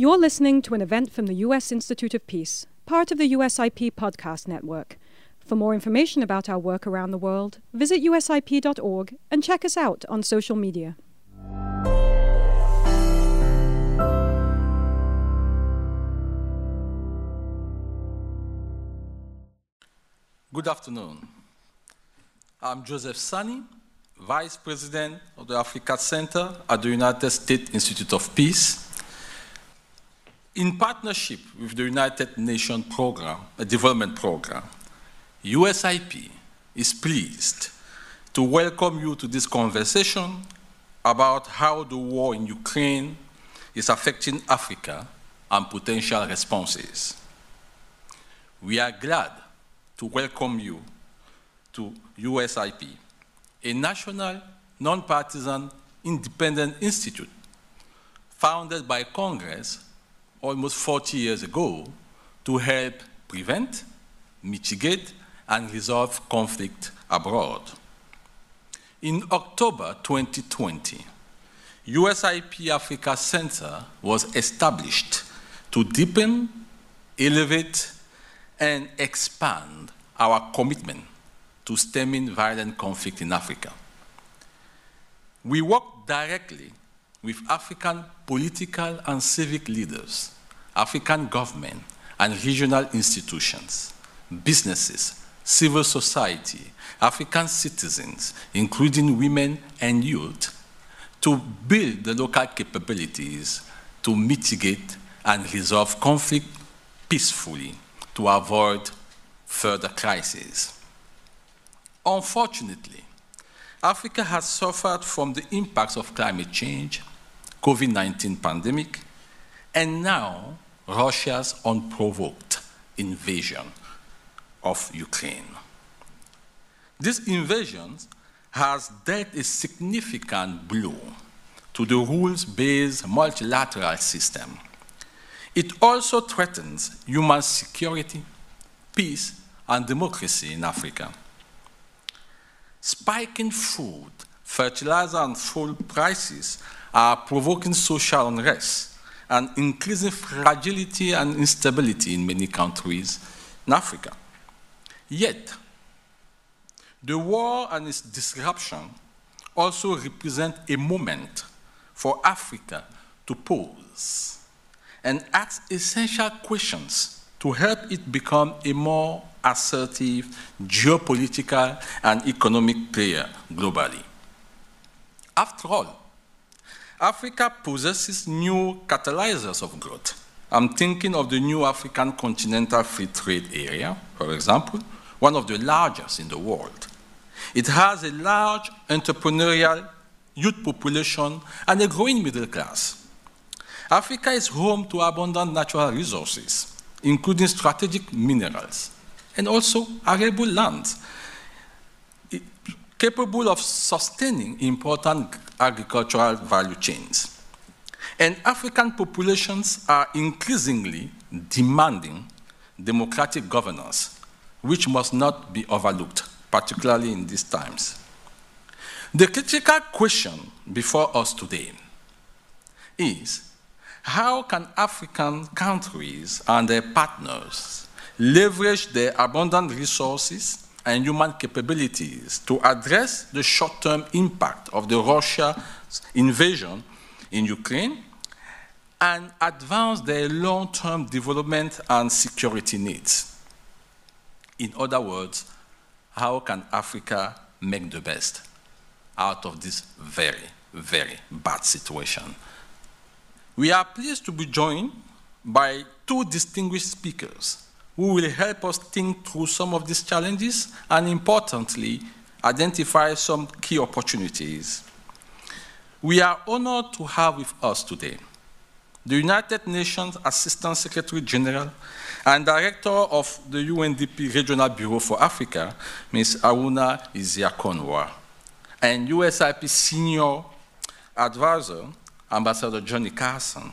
You're listening to an event from the U.S. Institute of Peace, part of the USIP podcast network. For more information about our work around the world, visit usip.org and check us out on social media. Good afternoon. I'm Joseph Sany, Vice President of the Africa Center at the United States Institute of Peace. In partnership with the United Nations Program, a development program, USIP is pleased to welcome you to this conversation about how the war in Ukraine is affecting Africa and potential responses. We are glad to welcome you to USIP, a national, nonpartisan, independent institute founded by Congress almost 40 years ago to help prevent, mitigate, and resolve conflict abroad. In October 2020, USIP Africa Center was established to deepen, elevate, and expand our commitment to stemming violent conflict in Africa. We work directly with African political and civic leaders, African government and regional institutions, businesses, civil society, African citizens, including women and youth, to build the local capabilities to mitigate and resolve conflict peacefully to avoid further crises. Unfortunately, Africa has suffered from the impacts of climate change, COVID-19 pandemic, and now Russia's unprovoked invasion of Ukraine. This invasion has dealt a significant blow to the rules-based multilateral system. It also threatens human security, peace, and democracy in Africa. Spiking food, fertilizer, and fuel prices are provoking social unrest and increasing fragility and instability in many countries in Africa. Yet, the war and its disruption also represent a moment for Africa to pause and ask essential questions to help it become a more assertive geopolitical and economic player globally. After all, Africa possesses new catalyzers of growth. I'm thinking of the new African Continental Free Trade Area, for example, one of the largest in the world. It has a large entrepreneurial youth population and a growing middle class. Africa is home to abundant natural resources, including strategic minerals and also arable lands capable of sustaining important agricultural value chains. And African populations are increasingly demanding democratic governance, which must not be overlooked, particularly in these times. The critical question before us today is how can African countries and their partners leverage their abundant resources and human capabilities to address the short-term impact of the Russia invasion in Ukraine and advance their long-term development and security needs. In other words, how can Africa make the best out of this very, very bad situation? We are pleased to be joined by two distinguished speakers who will help us think through some of these challenges and, importantly, identify some key opportunities. We are honored to have with us today the United Nations Assistant Secretary General and Director of the UNDP Regional Bureau for Africa, Ms. Ahunna Eziakonwa, and USIP Senior Advisor, Ambassador Johnny Carson.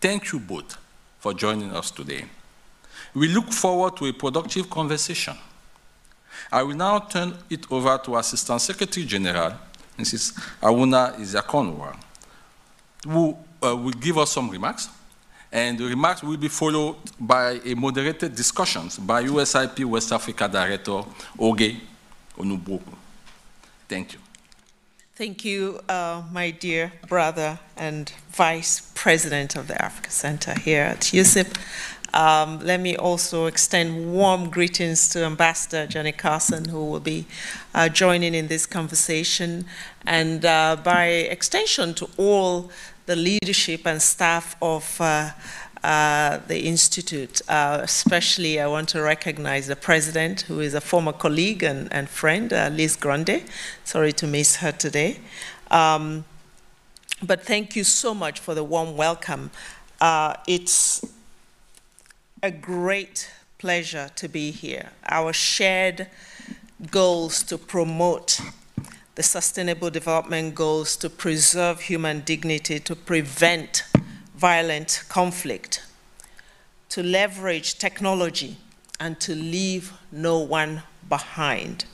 Thank you both for joining us today. We look forward to a productive conversation. I will now turn it over to Assistant Secretary General, Mrs. Ahunna Eziakonwa, who uh, will give us some remarks, And the remarks will be followed by a moderated discussions by USIP West Africa Director Oge Onubogu. Thank you. Thank you, uh, my dear brother and Vice President of the Africa Center here at USIP. Um, let me also extend warm greetings to Ambassador Johnny Carson, who will be uh, joining in this conversation, and uh, by extension to all the leadership and staff of uh, uh the Institute. Uh, especially, I want to recognize the president, who is a former colleague and, and friend, uh, Lise Grande. Sorry to miss her today. Um, but thank you so much for the warm welcome. it's a great pleasure to be here. Our shared goals to promote the Sustainable Development Goals to preserve human dignity, to prevent violent conflict, to leverage technology, and to leave no one behind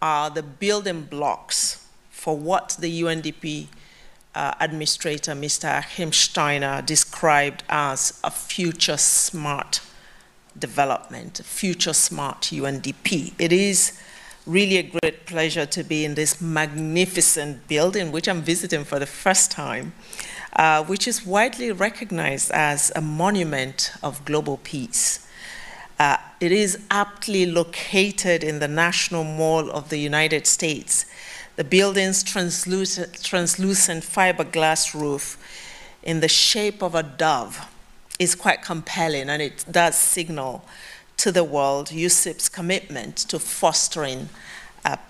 are the building blocks for what the UNDP uh, administrator, Mr. Achim Steiner, described as a future smart development, a future smart UNDP. It is really a great pleasure to be in this magnificent building, which I'm visiting for the first time, uh, which is widely recognized as a monument of global peace. Uh, it is aptly located in the National Mall of the United States the building's translucent, translucent fiberglass roof in the shape of a dove is quite compelling and it does signal to the world USIP's commitment to fostering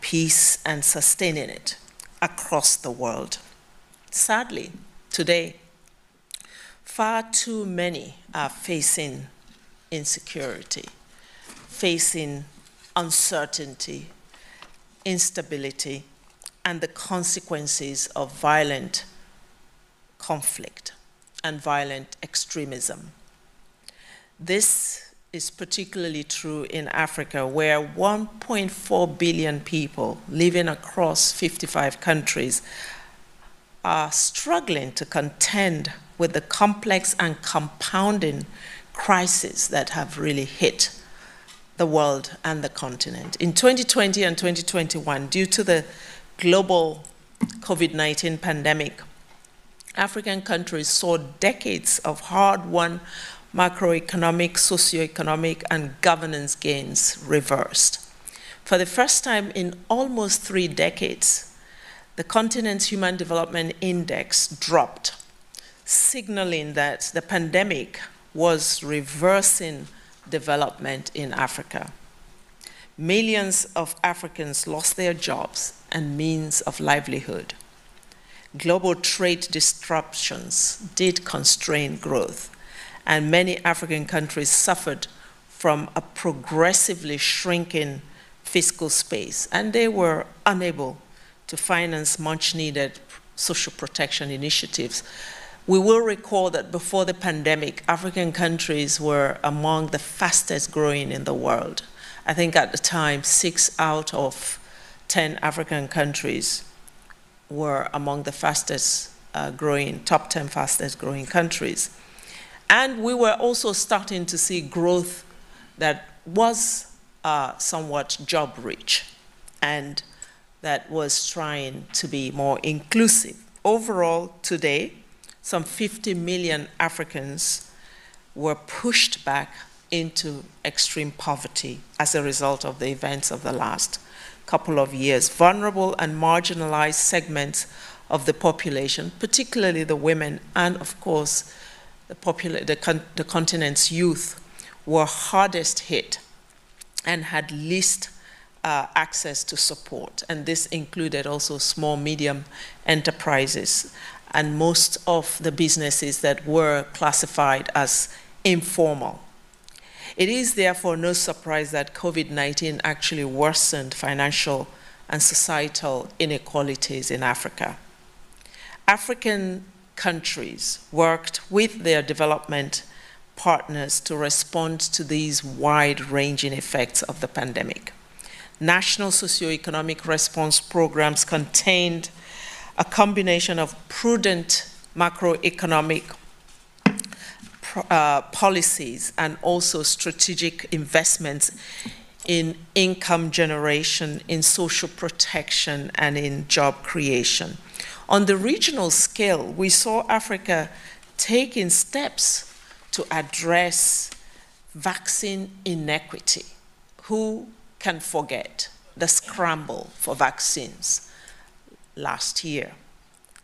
peace and sustaining it across the world. Sadly, today, far too many are facing insecurity, facing uncertainty, instability, and the consequences of violent conflict and violent extremism. This is particularly true in Africa, where 1.4 billion people living across 55 countries are struggling to contend with the complex and compounding crises that have really hit the world and the continent. In 2020 and 2021, due to the global COVID 19 pandemic, African countries saw decades of hard won macroeconomic, socioeconomic, and governance gains reversed. For the first time in almost three decades, the continent's Human Development Index dropped, signaling that the pandemic was reversing development in Africa. Millions of Africans lost their jobs and means of livelihood. Global trade disruptions did constrain growth, and many African countries suffered from a progressively shrinking fiscal space, and they were unable to finance much needed social protection initiatives. We will recall that before the pandemic, African countries were among the fastest growing in the world. I think at the time, six out of 10 African countries were among the fastest uh, growing, top 10 fastest growing countries. And we were also starting to see growth that was uh, somewhat job rich and that was trying to be more inclusive. Overall, today, some 50 million Africans were pushed back into extreme poverty as a result of the events of the last couple of years. Vulnerable and marginalized segments of the population, particularly the women and, of course, the, the, con- the continent's youth, were hardest hit and had least uh, access to support. And this included also small, medium enterprises and most of the businesses that were classified as informal. It is therefore no surprise that COVID 19 actually worsened financial and societal inequalities in Africa. African countries worked with their development partners to respond to these wide ranging effects of the pandemic. National socioeconomic response programs contained a combination of prudent macroeconomic uh, policies and also strategic investments in income generation, in social protection, and in job creation. On the regional scale, we saw Africa taking steps to address vaccine inequity. Who can forget the scramble for vaccines last year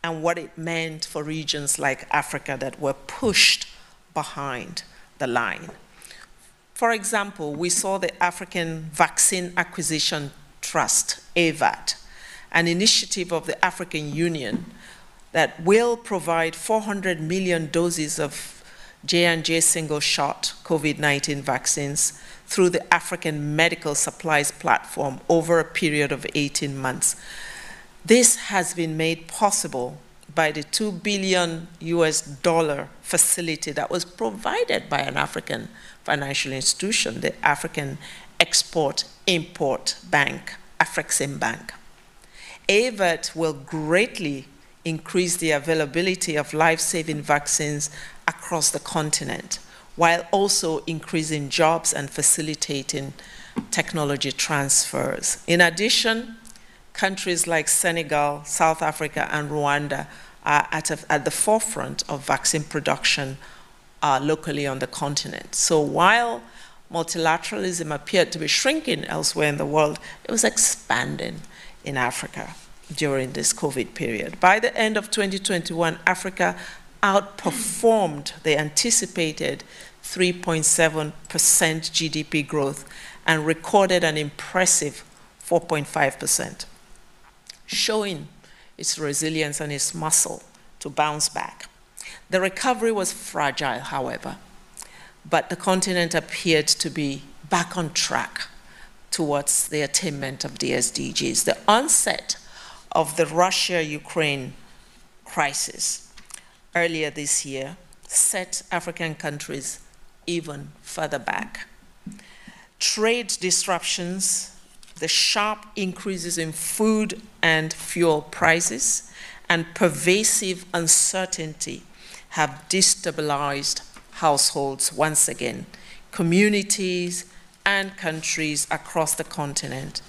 and what it meant for regions like Africa that were pushed behind the line? For example, we saw the African Vaccine Acquisition Trust, AVAT, an initiative of the African Union that will provide 400 million doses of J&J single shot COVID-19 vaccines through the African Medical Supplies Platform over a period of 18 months. This has been made possible by the 2 billion US dollar facility that was provided by an African financial institution, the African Export Import Bank, Afreximbank. AVAT will greatly increase the availability of life saving vaccines across the continent, while also increasing jobs and facilitating technology transfers. In addition, countries like Senegal, South Africa, and Rwanda are at, a, at the forefront of vaccine production uh, locally on the continent. So while multilateralism appeared to be shrinking elsewhere in the world, it was expanding in Africa during this COVID period. By the end of 2021, Africa outperformed the anticipated 3.7% GDP growth and recorded an impressive 4.5%, showing its resilience and its muscle to bounce back. The recovery was fragile, however, but the continent appeared to be back on track towards the attainment of the SDGs. The onset of the Russia Ukraine crisis earlier this year set African countries even further back. Trade disruptions, the sharp increases in food and fuel prices, and pervasive uncertainty have destabilized households once again. Communities and countries across the continent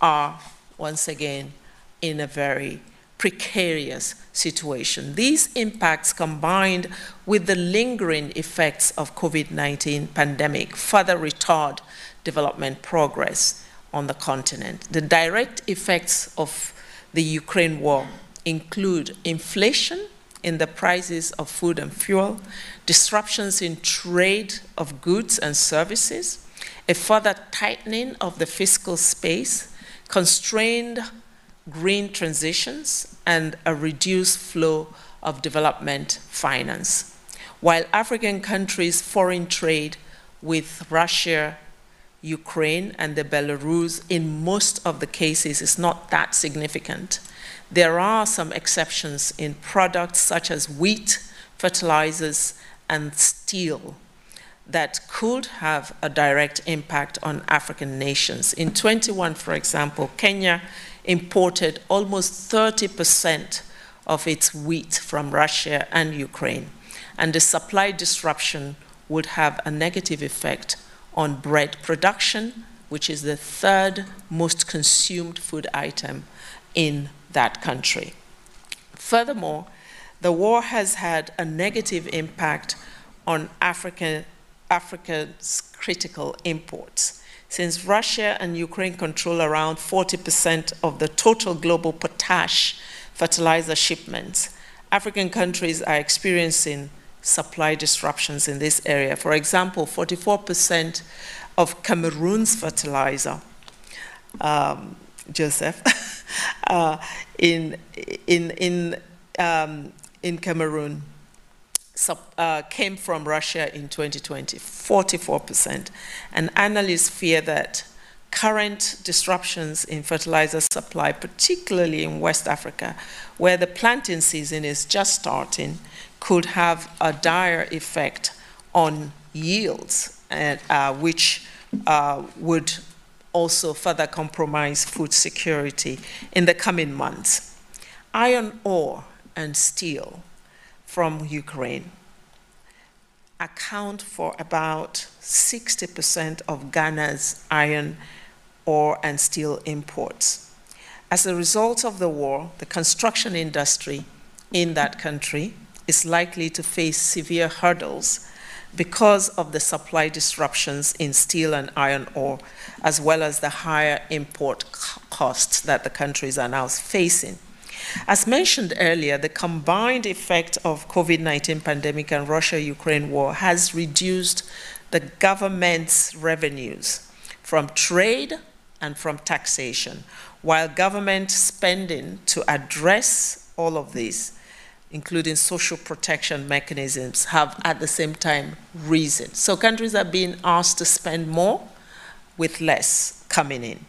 are once again in a very precarious situation. These impacts combined with the lingering effects of COVID-19 pandemic further retard development progress on the continent. The direct effects of the Ukraine war include inflation in the prices of food and fuel, disruptions in trade of goods and services, a further tightening of the fiscal space, constrained green transitions, and a reduced flow of development finance. While African countries' foreign trade with Russia, Ukraine, and the Belarus, in most of the cases, is not that significant. There are some exceptions in products such as wheat, fertilizers, and steel that could have a direct impact on African nations. In 21, for example, Kenya imported almost 30% of its wheat from Russia and Ukraine, and the supply disruption would have a negative effect on bread production, which is the third most consumed food item in that country. Furthermore, the war has had a negative impact on Africa, Africa's critical imports. Since Russia and Ukraine control around 40% of the total global potash fertilizer shipments, African countries are experiencing supply disruptions in this area. For example, 44% of Cameroon's fertilizer, um, Joseph, uh, in, in, in, um, in Cameroon uh, came from Russia in 2020, 44%. And analysts fear that current disruptions in fertilizer supply, particularly in West Africa, where the planting season is just starting, could have a dire effect on yields, and, uh, which uh, would also further compromise food security in the coming months. Iron ore and steel from Ukraine account for about 60% of Ghana's iron ore and steel imports. As a result of the war, the construction industry in that country is likely to face severe hurdles because of the supply disruptions in steel and iron ore, as well as the higher import costs that the countries are now facing. As mentioned earlier, the combined effect of COVID-19 pandemic and Russia-Ukraine war has reduced the government's revenues from trade and from taxation, while government spending to address all of this, including social protection mechanisms, have at the same time risen. So countries are being asked to spend more with less coming in.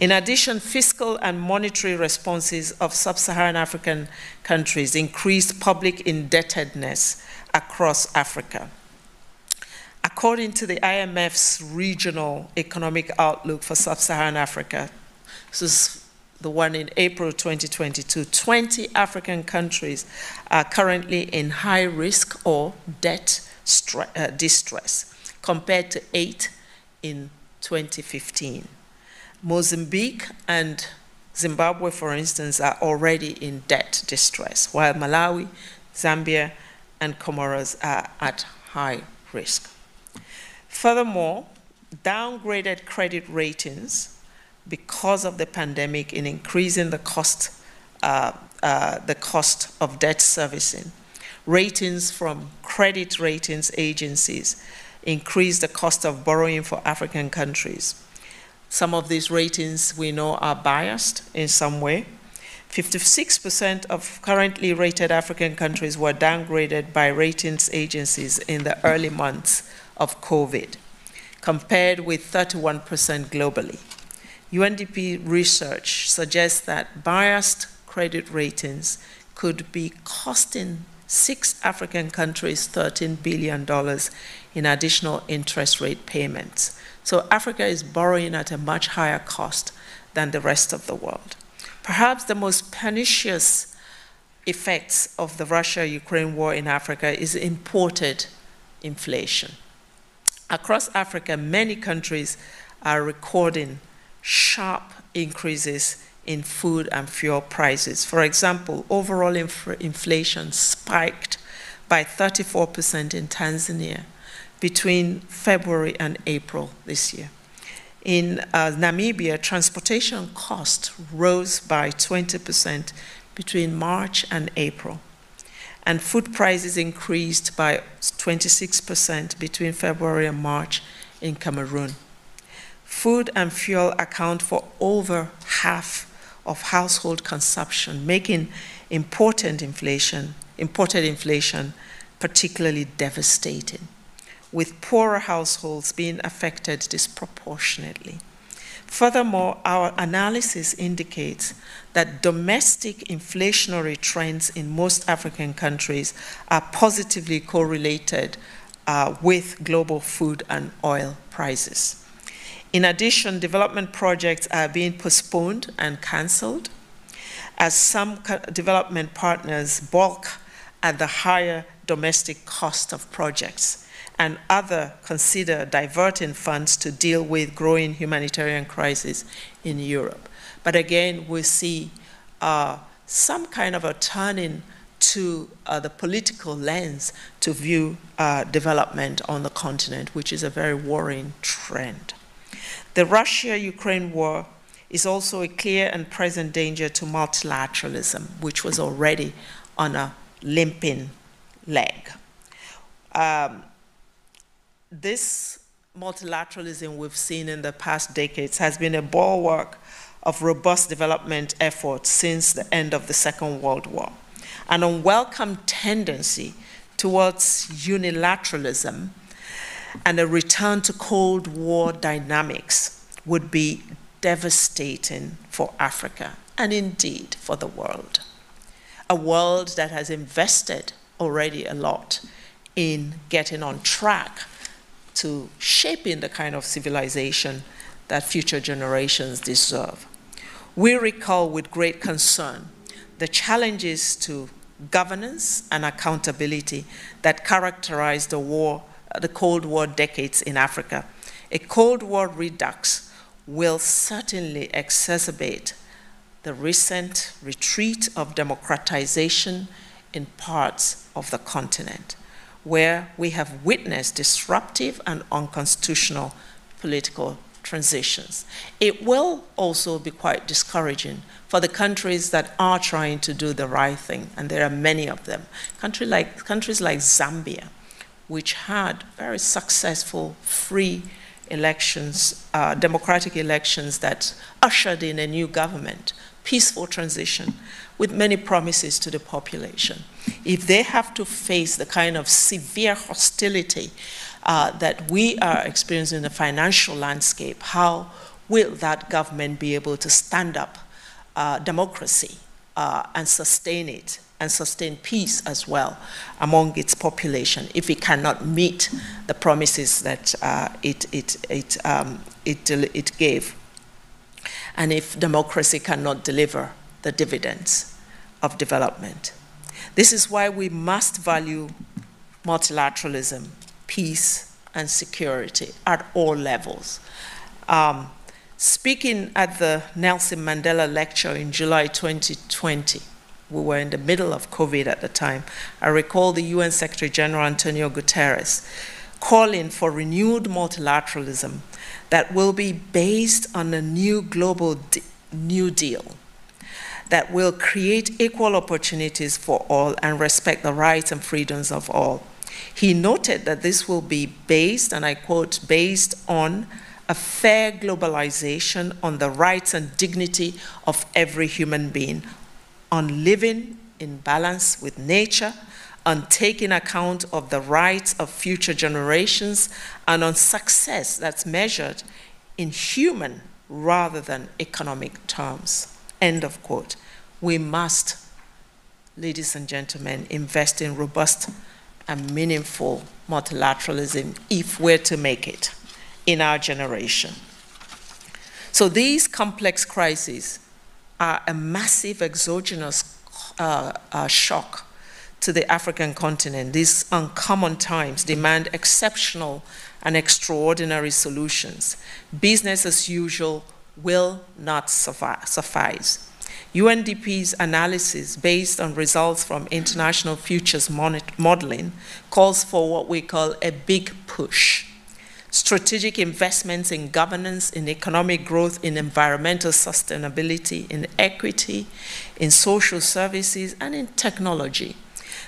In addition, fiscal and monetary responses of sub Saharan African countries increased public indebtedness across Africa. According to the IMF's regional economic outlook for sub Saharan Africa, this is the one in April 2022, 20 African countries are currently in high risk or debt uh, distress, compared to eight in 2015. Mozambique and Zimbabwe, for instance, are already in debt distress, while Malawi, Zambia, and Comoros are at high risk. Furthermore, downgraded credit ratings because of the pandemic in increasing the cost, uh, uh, the cost of debt servicing. Ratings from credit ratings agencies increase the cost of borrowing for African countries. Some of these ratings we know are biased in some way. 56% of currently rated African countries were downgraded by ratings agencies in the early months of COVID, compared with 31% globally. UNDP research suggests that biased credit ratings could be costing six African countries $13 billion in additional interest rate payments. So Africa is borrowing at a much higher cost than the rest of the world. Perhaps the most pernicious effects of the Russia Ukraine war in Africa is imported inflation. Across Africa, many countries are recording sharp increases in food and fuel prices. For example, overall inf- inflation spiked by 34% in Tanzania between February and April this year. In uh, Namibia, transportation costs rose by 20% between March and April, and food prices increased by 26% between February and March in Cameroon. Food and fuel account for over half of household consumption, making important inflation, imported inflation particularly devastating with poorer households being affected disproportionately. Furthermore, our analysis indicates that domestic inflationary trends in most African countries are positively correlated uh, with global food and oil prices. In addition, development projects are being postponed and cancelled as some development partners balk at the higher domestic cost of projects and other consider diverting funds to deal with growing humanitarian crisis in Europe. But again, we see uh, some kind of a turning to uh, the political lens to view uh, development on the continent, which is a very worrying trend. The Russia Ukraine war is also a clear and present danger to multilateralism, which was already on a limping leg. Um, this multilateralism we've seen in the past decades has been a bulwark of robust development efforts since the end of the Second World War. An unwelcome tendency towards unilateralism and a return to Cold War dynamics would be devastating for Africa and indeed for the world. A world that has invested already a lot in getting on track to shaping the kind of civilization that future generations deserve. We recall with great concern the challenges to governance, and accountability that characterized the war, the Cold War decades in Africa. A Cold War redux will certainly exacerbate the recent retreat of democratization in parts of the continent, where we have witnessed disruptive and unconstitutional political transitions. It will also be quite discouraging for the countries that are trying to do the right thing, and there are many of them. Country like, countries like Zambia, which had very successful, free elections, uh, democratic elections that ushered in a new government, peaceful transition, with many promises to the population. If they have to face the kind of severe hostility uh, that we are experiencing in the financial landscape, how will that government be able to stand up uh, democracy uh, and sustain it and sustain peace as well among its population if it cannot meet the promises that uh, it, it, it, um, it, it gave? And if democracy cannot deliver the dividends of development. This is why we must value multilateralism, peace, and security at all levels. Um, speaking at the Nelson Mandela lecture in July 2020, we were in the middle of COVID at the time. I recall the UN Secretary General Antonio Guterres calling for renewed multilateralism that will be based on a new global New Deal that will create equal opportunities for all and respect the rights and freedoms of all. He noted that this will be based, and I quote, based on a fair globalization on the rights and dignity of every human being, on living in balance with nature, on taking account of the rights of future generations, and on success that's measured in human rather than economic terms. End of quote. We must, ladies and gentlemen, invest in robust and meaningful multilateralism if we're to make it in our generation. So these complex crises are a massive exogenous uh, uh, shock to the African continent. These uncommon times demand exceptional and extraordinary solutions. Business as usual will not suffice. UNDP's analysis, based on results from international futures modeling, calls for what we call a big push. Strategic investments in governance, in economic growth, in environmental sustainability, in equity, in social services, and in technology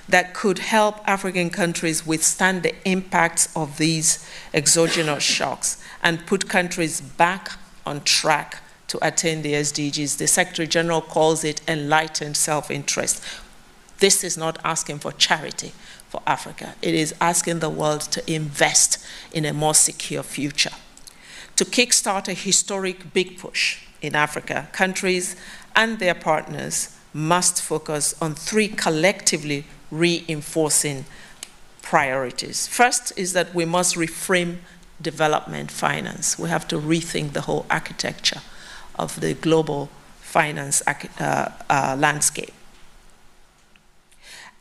that could help African countries withstand the impacts of these exogenous shocks and put countries back on track to attain the SDGs. The Secretary General calls it enlightened self interest. This is not asking for charity for Africa, it is asking the world to invest in a more secure future. To kickstart a historic big push in Africa, countries and their partners must focus on three collectively reinforcing priorities. First is that we must reframe development finance. We have to rethink the whole architecture of the global finance uh, uh, landscape.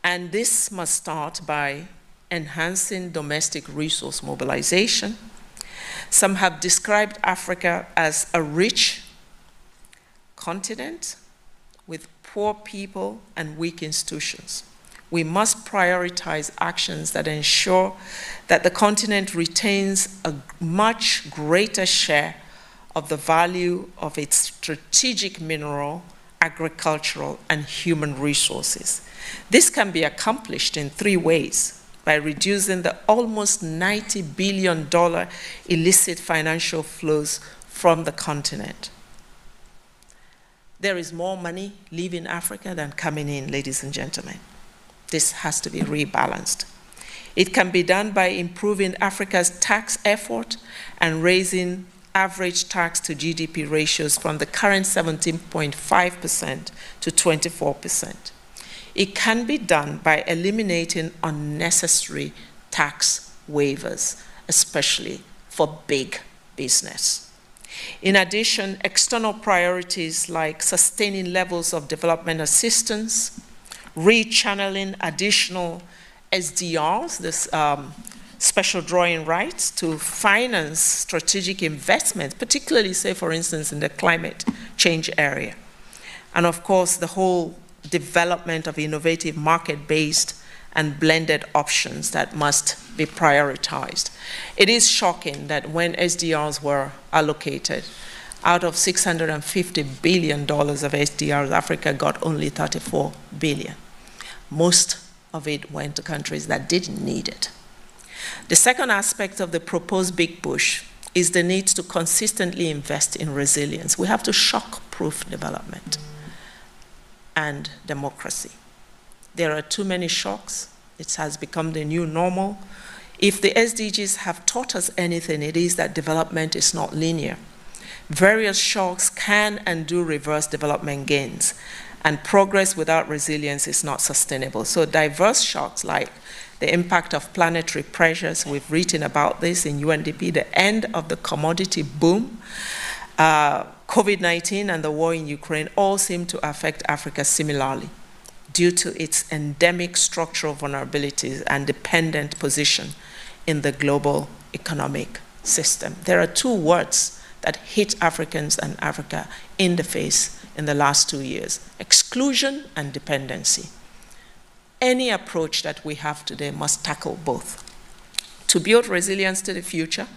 And this must start by enhancing domestic resource mobilization. Some have described Africa as a rich continent with poor people and weak institutions we must prioritize actions that ensure that the continent retains a much greater share of the value of its strategic mineral, agricultural, and human resources. This can be accomplished in three ways by reducing the almost $90 billion illicit financial flows from the continent. There is more money leaving Africa than coming in, ladies and gentlemen this has to be rebalanced. It can be done by improving Africa's tax effort and raising average tax to GDP ratios from the current 17.5% to 24%. It can be done by eliminating unnecessary tax waivers, especially for big business. In addition, external priorities like sustaining levels of development assistance, rechanneling additional SDRs, this um, special drawing rights, to finance strategic investments, particularly, say, for instance, in the climate change area. And of course, the whole development of innovative market based and blended options that must be prioritized. It is shocking that when SDRs were allocated, out of $650 billion of SDRs, Africa got only 34 billion. Most of it went to countries that didn't need it. The second aspect of the proposed big push is the need to consistently invest in resilience. We have to shock proof development and democracy. There are too many shocks. It has become the new normal. If the SDGs have taught us anything, it is that development is not linear. Various shocks can and do reverse development gains, and progress without resilience is not sustainable. So, diverse shocks like the impact of planetary pressures, we've written about this in UNDP, the end of the commodity boom, uh, COVID 19, and the war in Ukraine all seem to affect Africa similarly due to its endemic structural vulnerabilities and dependent position in the global economic system. There are two words that hit Africans and Africa in the face in the last two years exclusion and dependency. Any approach that we have today must tackle both. To build resilience to the future,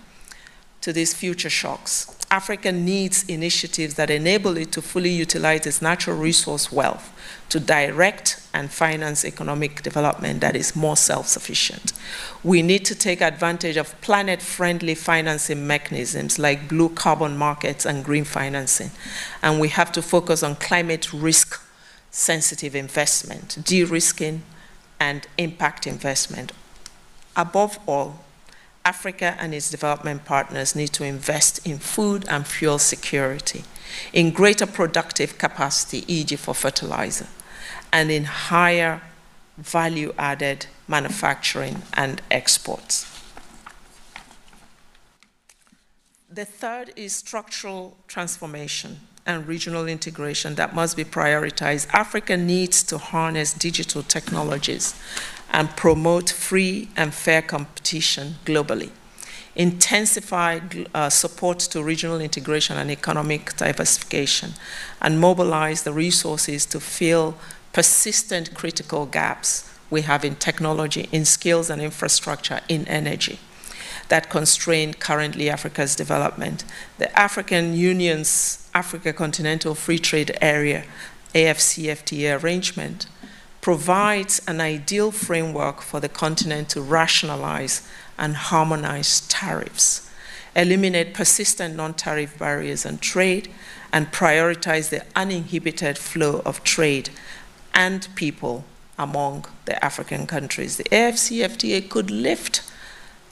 to these future shocks, Africa needs initiatives that enable it to fully utilize its natural resource wealth to direct and finance economic development that is more self sufficient. We need to take advantage of planet friendly financing mechanisms like blue carbon markets and green financing. And we have to focus on climate risk sensitive investment, de risking, and impact investment. Above all, Africa and its development partners need to invest in food and fuel security, in greater productive capacity, e.g., for fertilizer, and in higher value added manufacturing and exports. The third is structural transformation and regional integration that must be prioritized. Africa needs to harness digital technologies and promote free and fair competition globally, intensify uh, support to regional integration and economic diversification, and mobilize the resources to fill persistent critical gaps we have in technology, in skills and infrastructure, in energy that constrain currently Africa's development. The African Union's Africa Continental Free Trade Area, AFCFTA arrangement, provides an ideal framework for the continent to rationalize and harmonize tariffs, eliminate persistent non tariff barriers on trade, and prioritize the uninhibited flow of trade and people among the African countries. The AFCFTA could lift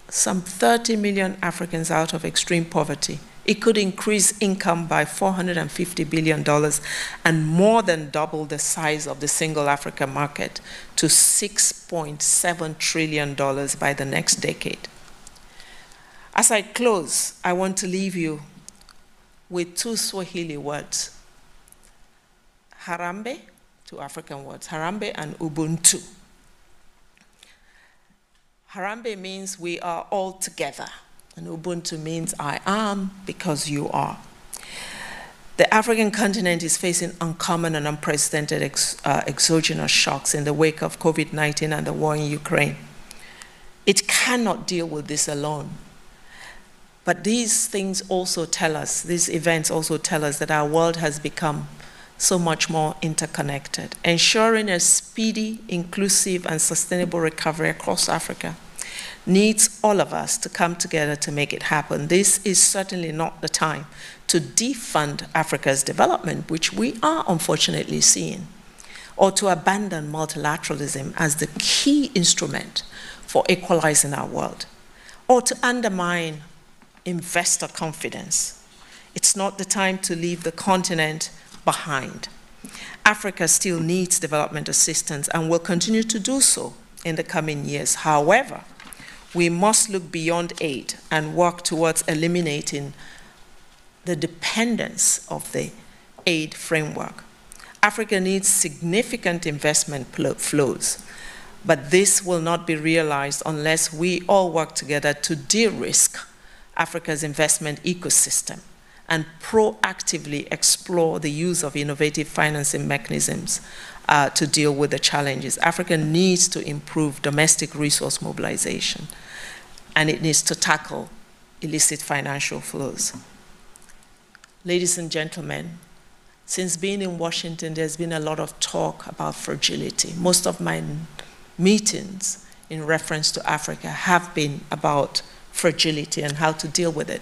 some 30 million Africans out of extreme poverty it could increase income by $450 billion and more than double the size of the single Africa market to $6.7 trillion by the next decade. As I close, I want to leave you with two Swahili words Harambee, two African words, Harambee and Ubuntu. Harambee means we are all together. And Ubuntu means I am because you are. The African continent is facing uncommon and unprecedented ex, uh, exogenous shocks in the wake of COVID 19 and the war in Ukraine. It cannot deal with this alone. But these things also tell us, these events also tell us that our world has become so much more interconnected. Ensuring a speedy, inclusive, and sustainable recovery across Africa needs all of us to come together to make it happen. This is certainly not the time to defund Africa's development, which we are unfortunately seeing, or to abandon multilateralism as the key instrument for equalizing our world, or to undermine investor confidence. It's not the time to leave the continent behind. Africa still needs development assistance and will continue to do so in the coming years. However, we must look beyond aid and work towards eliminating the dependence of the aid framework. Africa needs significant investment flows, but this will not be realized unless we all work together to de risk Africa's investment ecosystem and proactively explore the use of innovative financing mechanisms uh, to deal with the challenges. Africa needs to improve domestic resource mobilization and it needs to tackle illicit financial flows. Ladies and gentlemen, since being in Washington, there's been a lot of talk about fragility. Most of my meetings in reference to Africa have been about fragility and how to deal with it.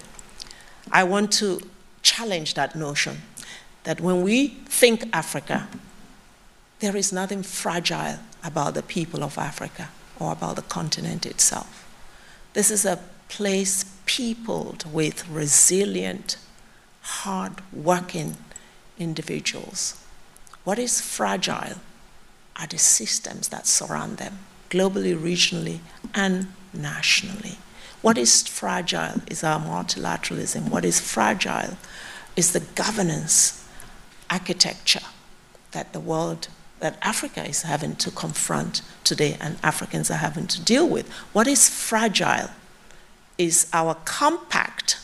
I want to challenge that notion that when we think Africa, there is nothing fragile about the people of Africa or about the continent itself. This is a place peopled with resilient, hard working individuals. What is fragile are the systems that surround them, globally, regionally, and nationally. What is fragile is our multilateralism. What is fragile is the governance architecture that the world, that Africa is having to confront today and Africans are having to deal with. What is fragile is our compact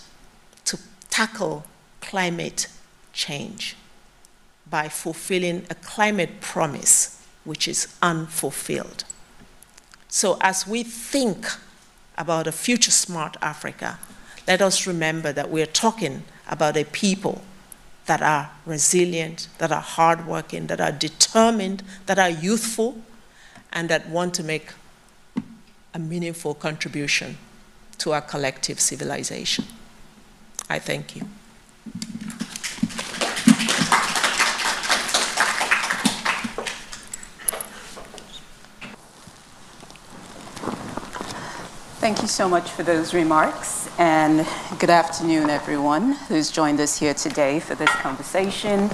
to tackle climate change by fulfilling a climate promise which is unfulfilled. So, as we think about a future smart Africa, let us remember that we're talking about a people that are resilient, that are hardworking, that are determined, that are youthful, and that want to make a meaningful contribution to our collective civilization. I thank you. Thank you so much for those remarks, and good afternoon, everyone who's joined us here today for this conversation.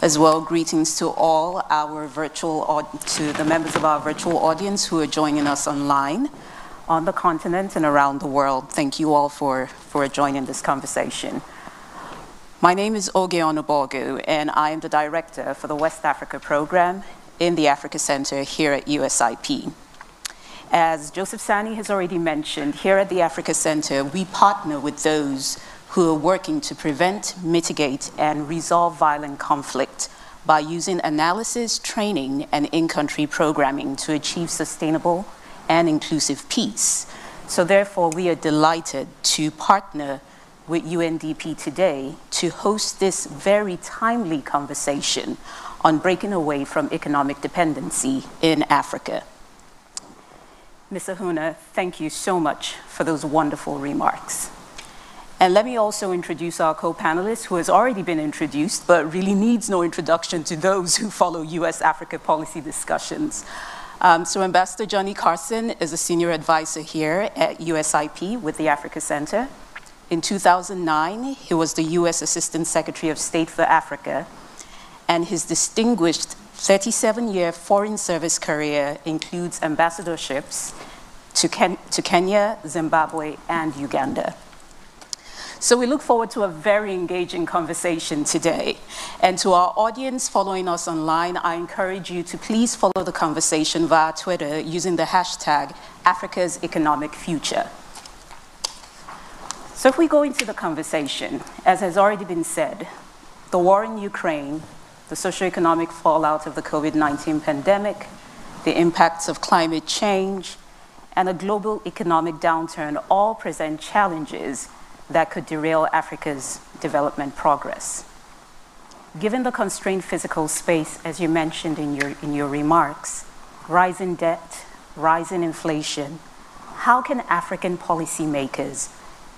As well, greetings to all our virtual, to the members of our virtual audience who are joining us online on the continent and around the world. Thank you all for, for joining this conversation. My name is Oge Onubogu, and I am the director for the West Africa program in the Africa Center here at USIP. As Joseph Sany has already mentioned, here at the Africa Center, we partner with those who are working to prevent, mitigate, and resolve violent conflict by using analysis, training, and in-country programming to achieve sustainable and inclusive peace. So therefore, we are delighted to partner with UNDP today to host this very timely conversation on breaking away from economic dependency in Africa. Ms. Ahunna, thank you so much for those wonderful remarks. And let me also introduce our co-panelist who has already been introduced, but really needs no introduction to those who follow US-Africa policy discussions. Um, so Ambassador Johnny Carson is a senior advisor here at USIP with the Africa Center. In 2009, he was the US Assistant Secretary of State for Africa, and his distinguished 37 year foreign service career includes ambassadorships to, Ken to Kenya, Zimbabwe, and Uganda. So we look forward to a very engaging conversation today. And to our audience following us online, I encourage you to please follow the conversation via Twitter using the hashtag Africa's Economic Future. So if we go into the conversation, as has already been said, the war in Ukraine the socioeconomic fallout of the COVID 19 pandemic, the impacts of climate change, and a global economic downturn all present challenges that could derail Africa's development progress. Given the constrained fiscal space, as you mentioned in your, in your remarks, rising debt, rising inflation, how can African policymakers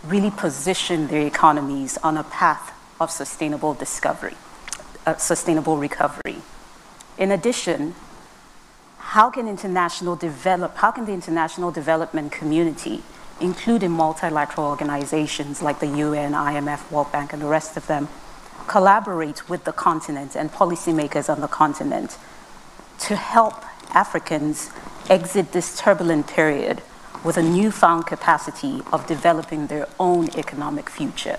really position their economies on a path of sustainable discovery? Sustainable recovery. In addition, how can international develop, how can the international development community, including multilateral organizations like the UN, IMF, World Bank, and the rest of them, collaborate with the continent and policymakers on the continent to help Africans exit this turbulent period with a newfound capacity of developing their own economic future.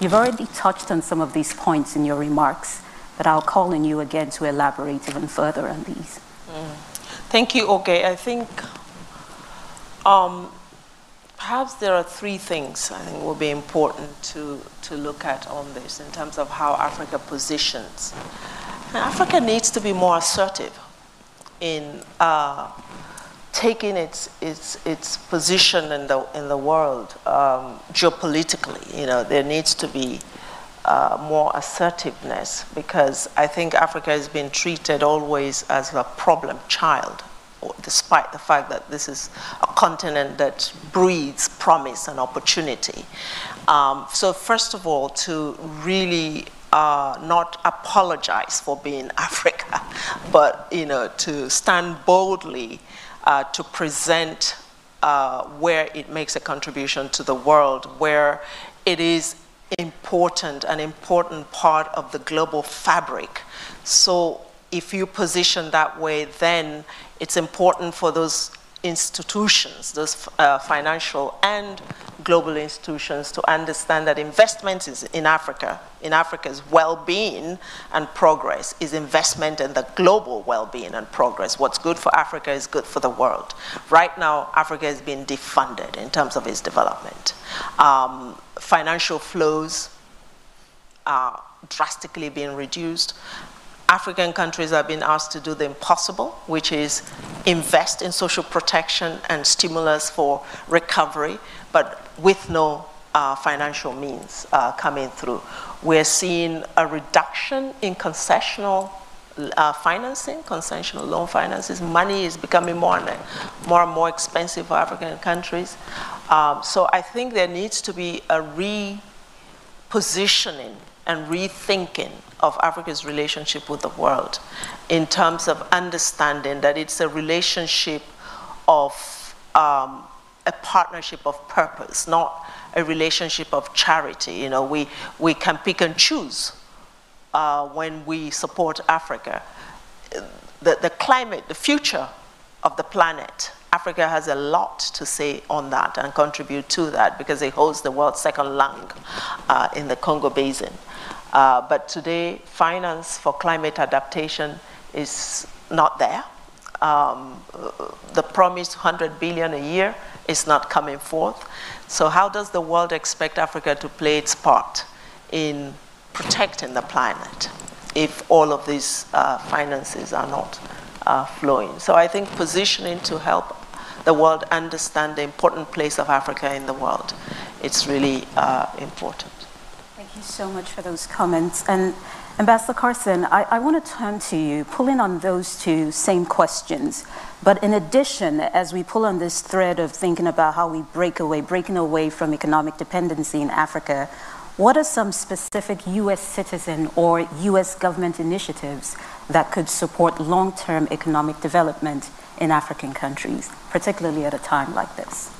You've already touched on some of these points in your remarks, but I'll call on you again to elaborate even further on these. Mm. Thank you, Oge. I think um, perhaps there are three things I think will be important to, to look at on this in terms of how Africa positions. Africa needs to be more assertive in uh, taking its, its, its position in the, in the world um, geopolitically. You know, there needs to be uh, more assertiveness because I think Africa has been treated always as a problem child, despite the fact that this is a continent that breeds promise and opportunity. Um, so, first of all, to really uh, not apologize for being Africa, but you know, to stand boldly uh, to present uh, where it makes a contribution to the world, where it is important, an important part of the global fabric. So if you position that way, then it's important for those institutions, those uh, financial and global institutions, to understand that investment is in Africa, in Africa's well-being and progress, is investment in the global well-being and progress. What's good for Africa is good for the world. Right now, Africa is being defunded in terms of its development. Um, financial flows are drastically being reduced. African countries are being asked to do the impossible, which is invest in social protection and stimulus for recovery, but with no uh, financial means uh, coming through. We're seeing a reduction in concessional uh, financing, concessional loan finances. Money is becoming more and more, and more expensive for African countries. Um, so I think there needs to be a repositioning and rethinking of Africa's relationship with the world in terms of understanding that it's a relationship of um, a partnership of purpose, not a relationship of charity. You know, we, we can pick and choose uh, when we support Africa. The, the climate, the future of the planet, Africa has a lot to say on that and contribute to that because it holds the world's second lung uh, in the Congo Basin. Uh, but today, finance for climate adaptation is not there. Um, the promised 100 billion a year is not coming forth. So how does the world expect Africa to play its part in protecting the planet if all of these uh, finances are not uh, flowing? So I think positioning to help the world understand the important place of Africa in the world, it's really uh, important Thank you so much for those comments. And Ambassador Carson, I, I want to turn to you, pulling on those two same questions. But in addition, as we pull on this thread of thinking about how we break away, breaking away from economic dependency in Africa, what are some specific U.S. citizen or U.S. government initiatives that could support long term economic development in African countries, particularly at a time like this?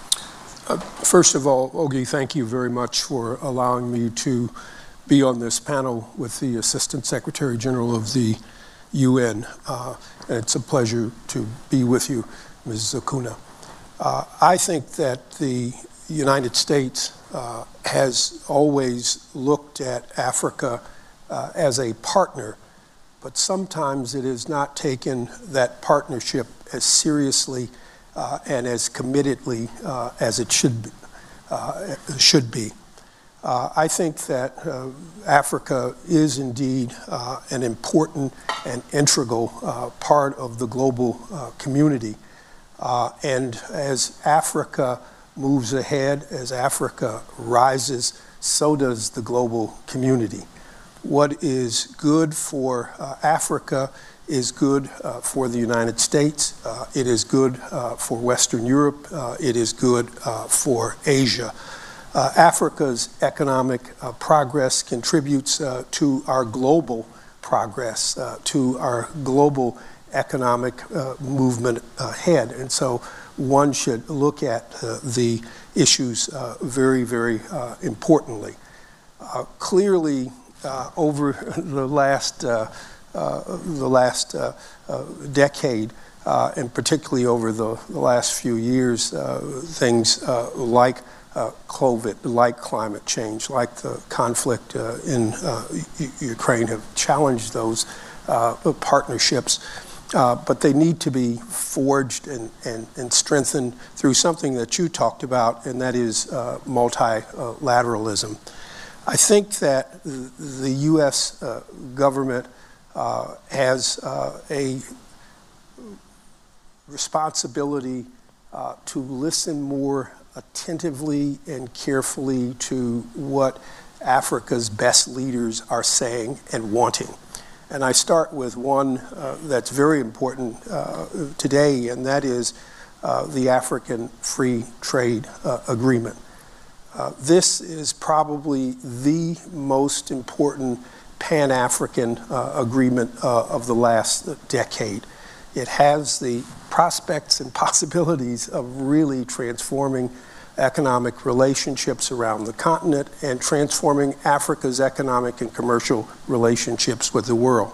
Uh, first of all, Oge, thank you very much for allowing me to be on this panel with the Assistant Secretary General of the UN. Uh, it's a pleasure to be with you, Ms. Zakuna. Uh, I think that the United States uh, has always looked at Africa uh, as a partner, but sometimes it has not taken that partnership as seriously uh, and as committedly uh, as it should, uh, should be. Uh, I think that uh, Africa is indeed uh, an important and integral part of the global community. and as Africa moves ahead, as Africa rises, so does the global community. What is good for Africa is good uh, for the United States. Uh, it is good uh, for Western Europe. Uh, it is good uh, for Asia. Uh, Africa's economic uh, progress contributes uh, to our global progress, uh, to our global economic movement ahead. And so one should look at the issues very, very importantly. clearly, over the last uh, the last uh, uh, decade, and particularly over the, the, last few years, things like uh, COVID, like climate change, like the conflict uh, in uh, Ukraine, have challenged those uh, partnerships. Uh, but they need to be forged and, and, and, strengthened through something that you talked about, and that is uh, multilateralism. I think that the U.S. government has a responsibility to listen more attentively and carefully to what Africa's best leaders are saying and wanting. And I start with one uh, that's very important uh, today, and that is uh, the African Free Trade uh, Agreement. Uh, this is probably the most important Pan African uh, agreement of the last decade. It has the prospects and possibilities of really transforming economic relationships around the continent and transforming Africa's economic and commercial relationships with the world.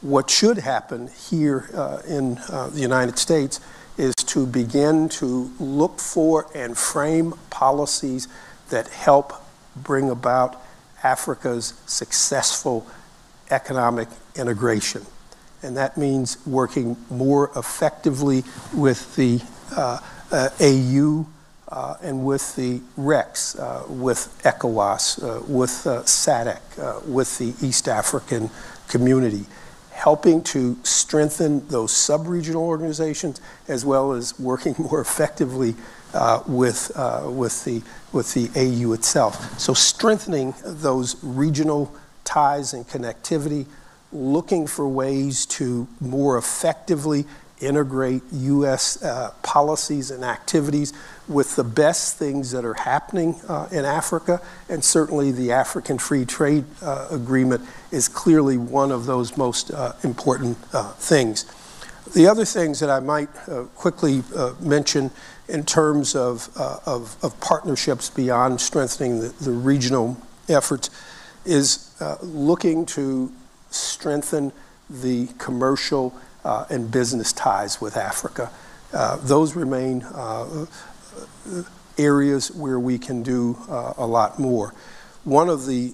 What should happen here uh, in uh, the United States is to begin to look for and frame policies that help bring about Africa's successful economic integration. And that means working more effectively with the uh, uh AU uh, and with the RECs, uh, with ECOWAS, uh, with uh, SADC, with the East African community, helping to strengthen those sub-regional organizations as well as working more effectively with, with, the, with the AU itself. So strengthening those regional ties and connectivity, looking for ways to more effectively integrate U.S. Uh, policies and activities with the best things that are happening uh, in Africa. And certainly the African Free Trade uh, Agreement is clearly one of those most uh, important uh, things. The other things that I might uh, quickly mention in terms of, of, of, partnerships beyond strengthening the, the regional efforts is looking to strengthen the commercial uh, and business ties with Africa. Uh, those remain uh, areas where we can do a lot more. One of the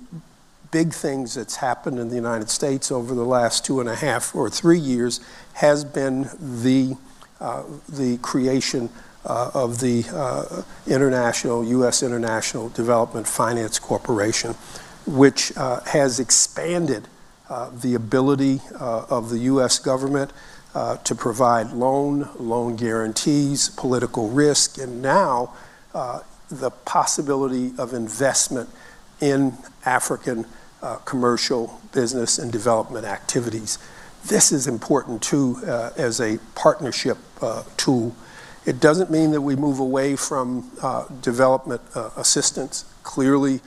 big things that's happened in the United States over the last two and a half or three years has been the, uh, the creation uh, of the uh, International, U.S. International Development Finance Corporation, which has expanded uh, the ability uh, of the U.S. government uh, to provide loan, loan guarantees, political risk, and now the possibility of investment in African commercial business and development activities. This is important too as a partnership tool. It doesn't mean that we move away from development assistance. Clearly, uh,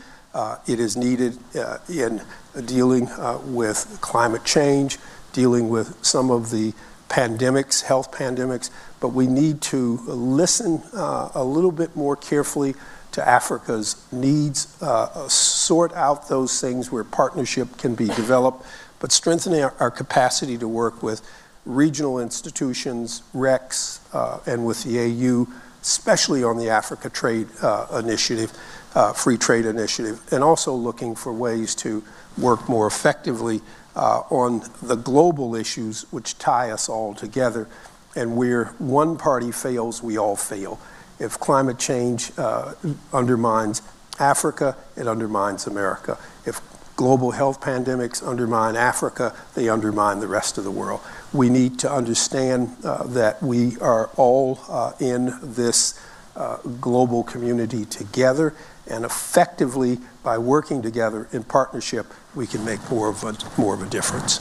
it is needed uh, in dealing uh, with climate change, dealing with some of the pandemics, health pandemics, but we need to listen uh, a little bit more carefully to Africa's needs, uh, sort out those things where partnership can be developed, but strengthening our, our capacity to work with regional institutions, RECs, uh, and with the AU, especially on the Africa Trade uh, Initiative, uh, Free Trade Initiative, and also looking for ways to work more effectively uh, on the global issues which tie us all together. And where one party fails, we all fail. If climate change uh, undermines Africa, it undermines America. If global health pandemics undermine Africa, they undermine the rest of the world. We need to understand uh, that we are all uh, in this uh, global community together and effectively by working together in partnership, we can make more of a, more of a difference.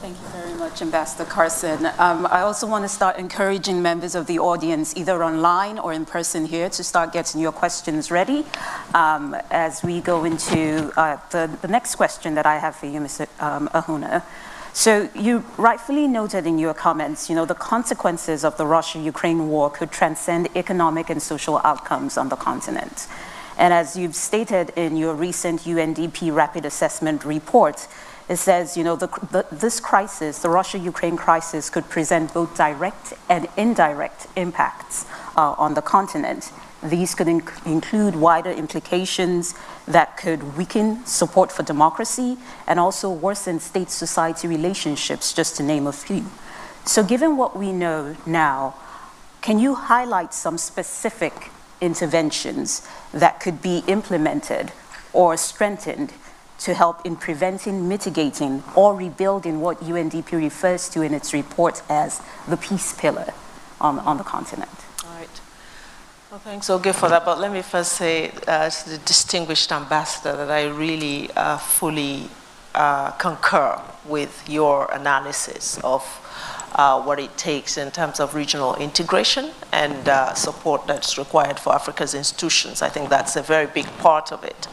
Thank you very much, Ambassador Carson. Um, I also want to start encouraging members of the audience, either online or in person here, to start getting your questions ready um, as we go into uh, the, the, next question that I have for you, Mr. Um, Ahunna. So you rightfully noted in your comments, you know, the consequences of the Russia-Ukraine war could transcend economic and social outcomes on the continent. And as you've stated in your recent UNDP rapid assessment report, it says, you know, the, the, this crisis, the Russia-Ukraine crisis, could present both direct and indirect impacts uh, on the continent. These could inc- include wider implications that could weaken support for democracy and also worsen state society relationships, just to name a few. So, given what we know now, can you highlight some specific interventions that could be implemented or strengthened to help in preventing, mitigating, or rebuilding what UNDP refers to in its report as the peace pillar on, on the continent? All right. Well, thanks, Oge, for that. But let me first say uh, to the distinguished ambassador that I really uh, fully uh, concur with your analysis of uh, what it takes in terms of regional integration and uh, support that's required for Africa's institutions. I think that's a very big part of it.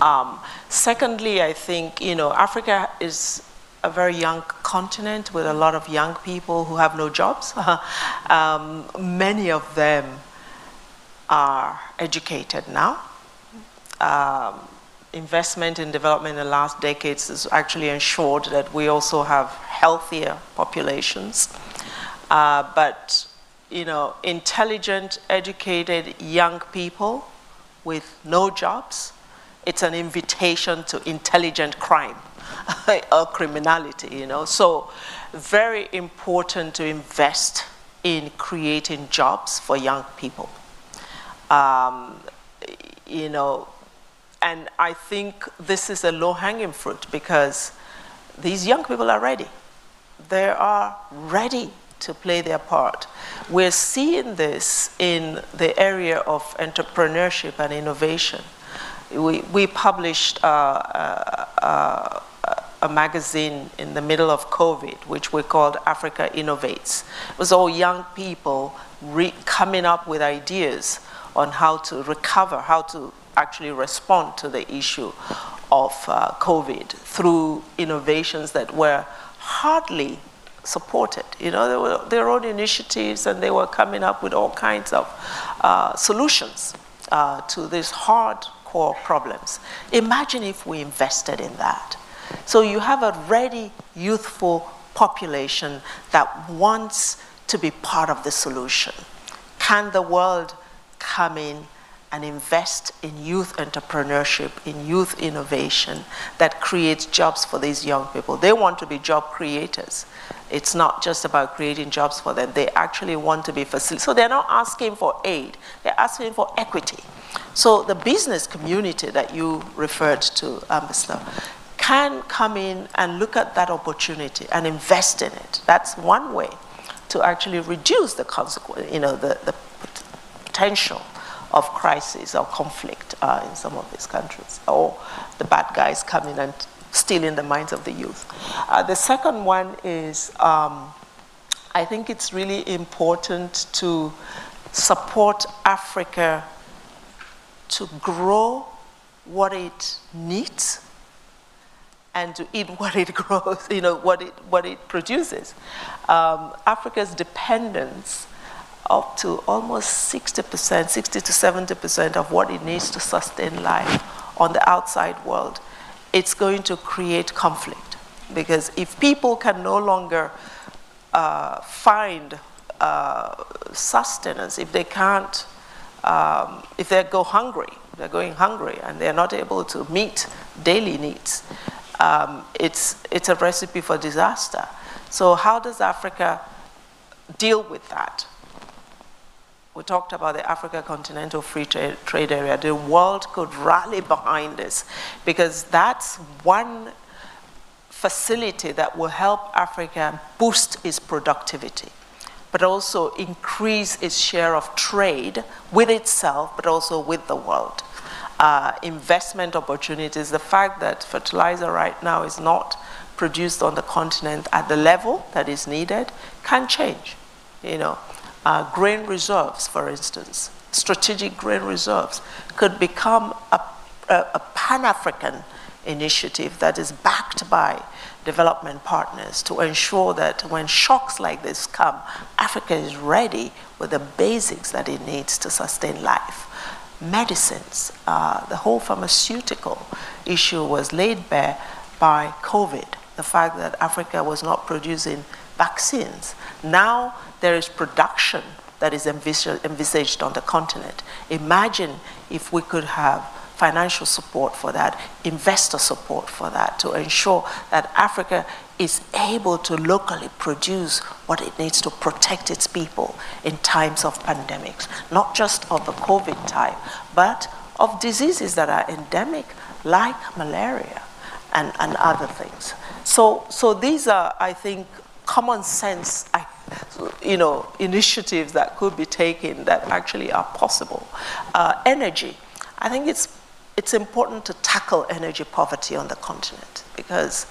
Um, secondly, I think, you know, Africa is a very young continent with a lot of young people who have no jobs. um, many of them are educated now. Um, investment in development in the last decades has actually ensured that we also have healthier populations. Uh, but, you know, intelligent, educated young people with no jobs, it's an invitation to intelligent crime or criminality, you know. So, very important to invest in creating jobs for young people. Um, you know, and I think this is a low hanging fruit because these young people are ready. They are ready to play their part. We're seeing this in the area of entrepreneurship and innovation. We, we published uh, uh, uh, a magazine in the middle of COVID, which we called Africa Innovates. It was all young people coming up with ideas on how to recover, how to actually respond to the issue of uh, COVID through innovations that were hardly supported. You know, they were their own initiatives and they were coming up with all kinds of uh, solutions uh, to these hardcore problems. Imagine if we invested in that. So you have a ready, youthful population that wants to be part of the solution. Can the world come in and invest in youth entrepreneurship, in youth innovation that creates jobs for these young people. They want to be job creators. It's not just about creating jobs for them. They actually want to be facilitated. So they're not asking for aid, they're asking for equity. So the business community that you referred to, Ambassador, can come in and look at that opportunity and invest in it. That's one way to actually reduce the consequence, you know, the, the potential of crisis or conflict uh, in some of these countries, or the bad guys coming and stealing the minds of the youth. Uh, the second one is um, I think it's really important to support Africa to grow what it needs and to eat what it grows, you know, what it, what it produces. Um, Africa's dependence up to almost 60%, 60 to 70% of what it needs to sustain life on the outside world, it's going to create conflict. Because if people can no longer uh, find uh, sustenance, if they can't, um, if they go hungry, they're going hungry and they're not able to meet daily needs, um, it's, it's a recipe for disaster. So, how does Africa deal with that? We talked about the Africa Continental Free Trade, Area. The world could rally behind this because that's one facility that will help Africa boost its productivity, but also increase its share of trade with itself, but also with the world. Uh, investment opportunities, the fact that fertilizer right now is not produced on the continent at the level that is needed can change. You know, uh, grain reserves, for instance, strategic grain reserves, could become a, a, a Pan African initiative that is backed by development partners to ensure that when shocks like this come, Africa is ready with the basics that it needs to sustain life. Medicines, uh, the whole pharmaceutical issue was laid bare by COVID. The fact that Africa was not producing vaccines. Now there is production that is envisaged on the continent. Imagine if we could have financial support for that, investor support for that, to ensure that Africa is able to locally produce what it needs to protect its people in times of pandemics, not just of the COVID type, but of diseases that are endemic, like malaria and, and other things. So, so these are, I think, common sense, you know, initiatives that could be taken that actually are possible. Uh, energy, I think it's it's important to tackle energy poverty on the continent because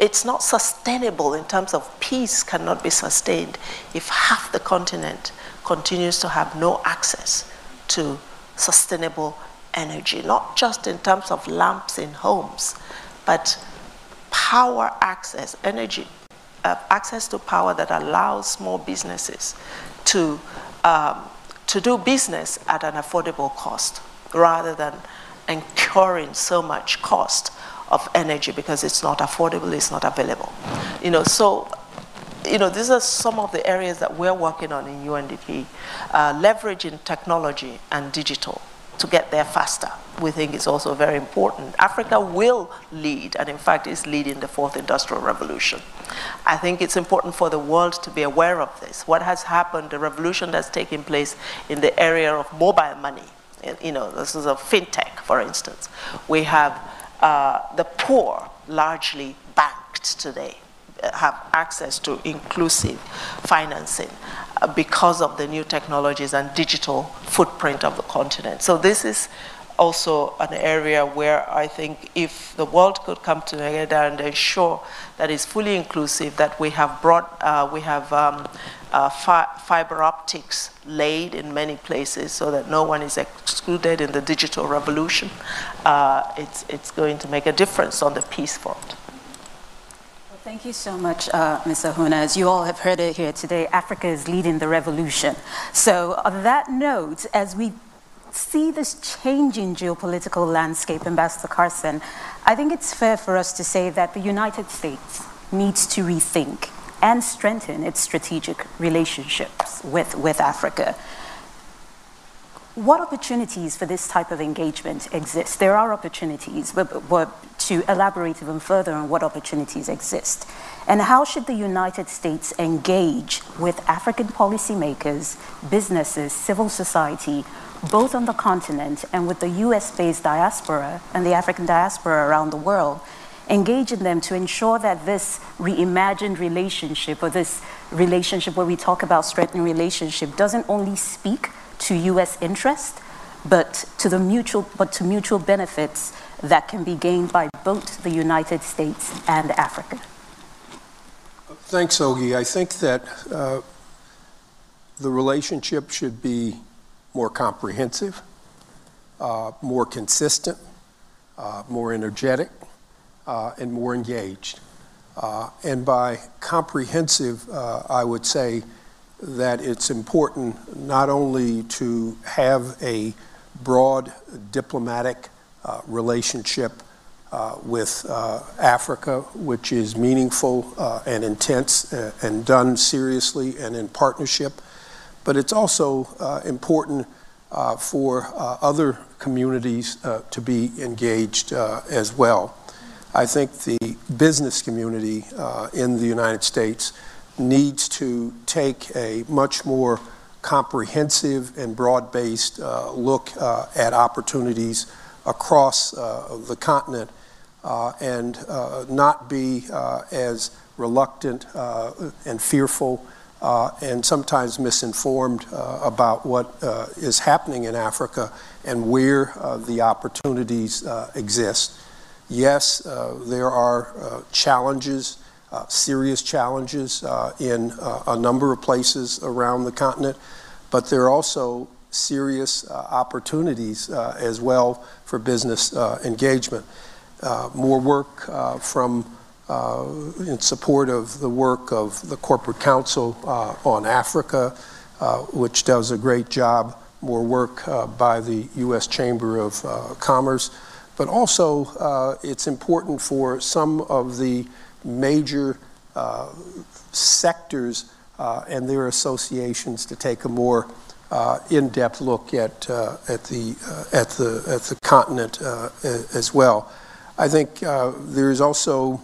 it's not sustainable in terms of peace cannot be sustained if half the continent continues to have no access to sustainable energy, not just in terms of lamps in homes, but power access, energy, uh, access to power that allows small businesses to, um, to do business at an affordable cost rather than incurring so much cost of energy because it's not affordable, it's not available. You know, so you know, these are some of the areas that we're working on in UNDP, uh, leveraging technology and digital to get there faster. We think is also very important. Africa will lead, and in fact is leading the fourth industrial revolution. I think it's important for the world to be aware of this. What has happened, the revolution that's taking place in the area of mobile money, you know, this is a fintech, for instance. We have uh, the poor largely banked today uh, have access to inclusive financing because of the new technologies and digital footprint of the continent. So this is also an area where I think if the world could come together and ensure that it's fully inclusive, that we have brought, uh, we have um, uh, fi fiber optics laid in many places so that no one is excluded in the digital revolution, uh, it's, it's going to make a difference on the peace front. Thank you so much, uh, Ms. Ahunna. As you all have heard it here today, Africa is leading the revolution. So, on that note, as we see this changing geopolitical landscape, Ambassador Carson, I think it's fair for us to say that the United States needs to rethink and strengthen its strategic relationships with, with Africa. What opportunities for this type of engagement exist? There are opportunities, but, but to elaborate even further on what opportunities exist. And how should the United States engage with African policymakers, businesses, civil society, both on the continent and with the US based diaspora and the African diaspora around the world engage in them to ensure that this reimagined relationship or this relationship where we talk about strengthening relationship doesn't only speak to US interest, but to the mutual but to mutual benefits that can be gained by both the United States and Africa. Thanks, Oge. I think that uh, the relationship should be more comprehensive, uh, more consistent, uh, more energetic, uh, and more engaged. Uh, and by comprehensive, uh, I would say that it's important not only to have a broad diplomatic uh, relationship uh, with uh, Africa, which is meaningful and intense and done seriously and in partnership, but it's also important for other communities to be engaged as well. I think the business community uh, in the United States needs to take a much more comprehensive and broad based uh, look uh, at opportunities across uh, the continent uh, and uh, not be as reluctant and fearful and sometimes misinformed about what is happening in Africa and where the opportunities exist. Yes, uh, there are uh, challenges, uh, serious challenges uh, in uh, a number of places around the continent, but there are also serious uh, opportunities as well for business engagement. more work from in support of the work of the Corporate Council on Africa, which does a great job. More work by the U.S. Chamber of Commerce. But also, uh, it's important for some of the major uh, sectors uh, and their associations to take a more uh, in-depth look at, uh, at, the, at, the, at the continent as well. I think there is also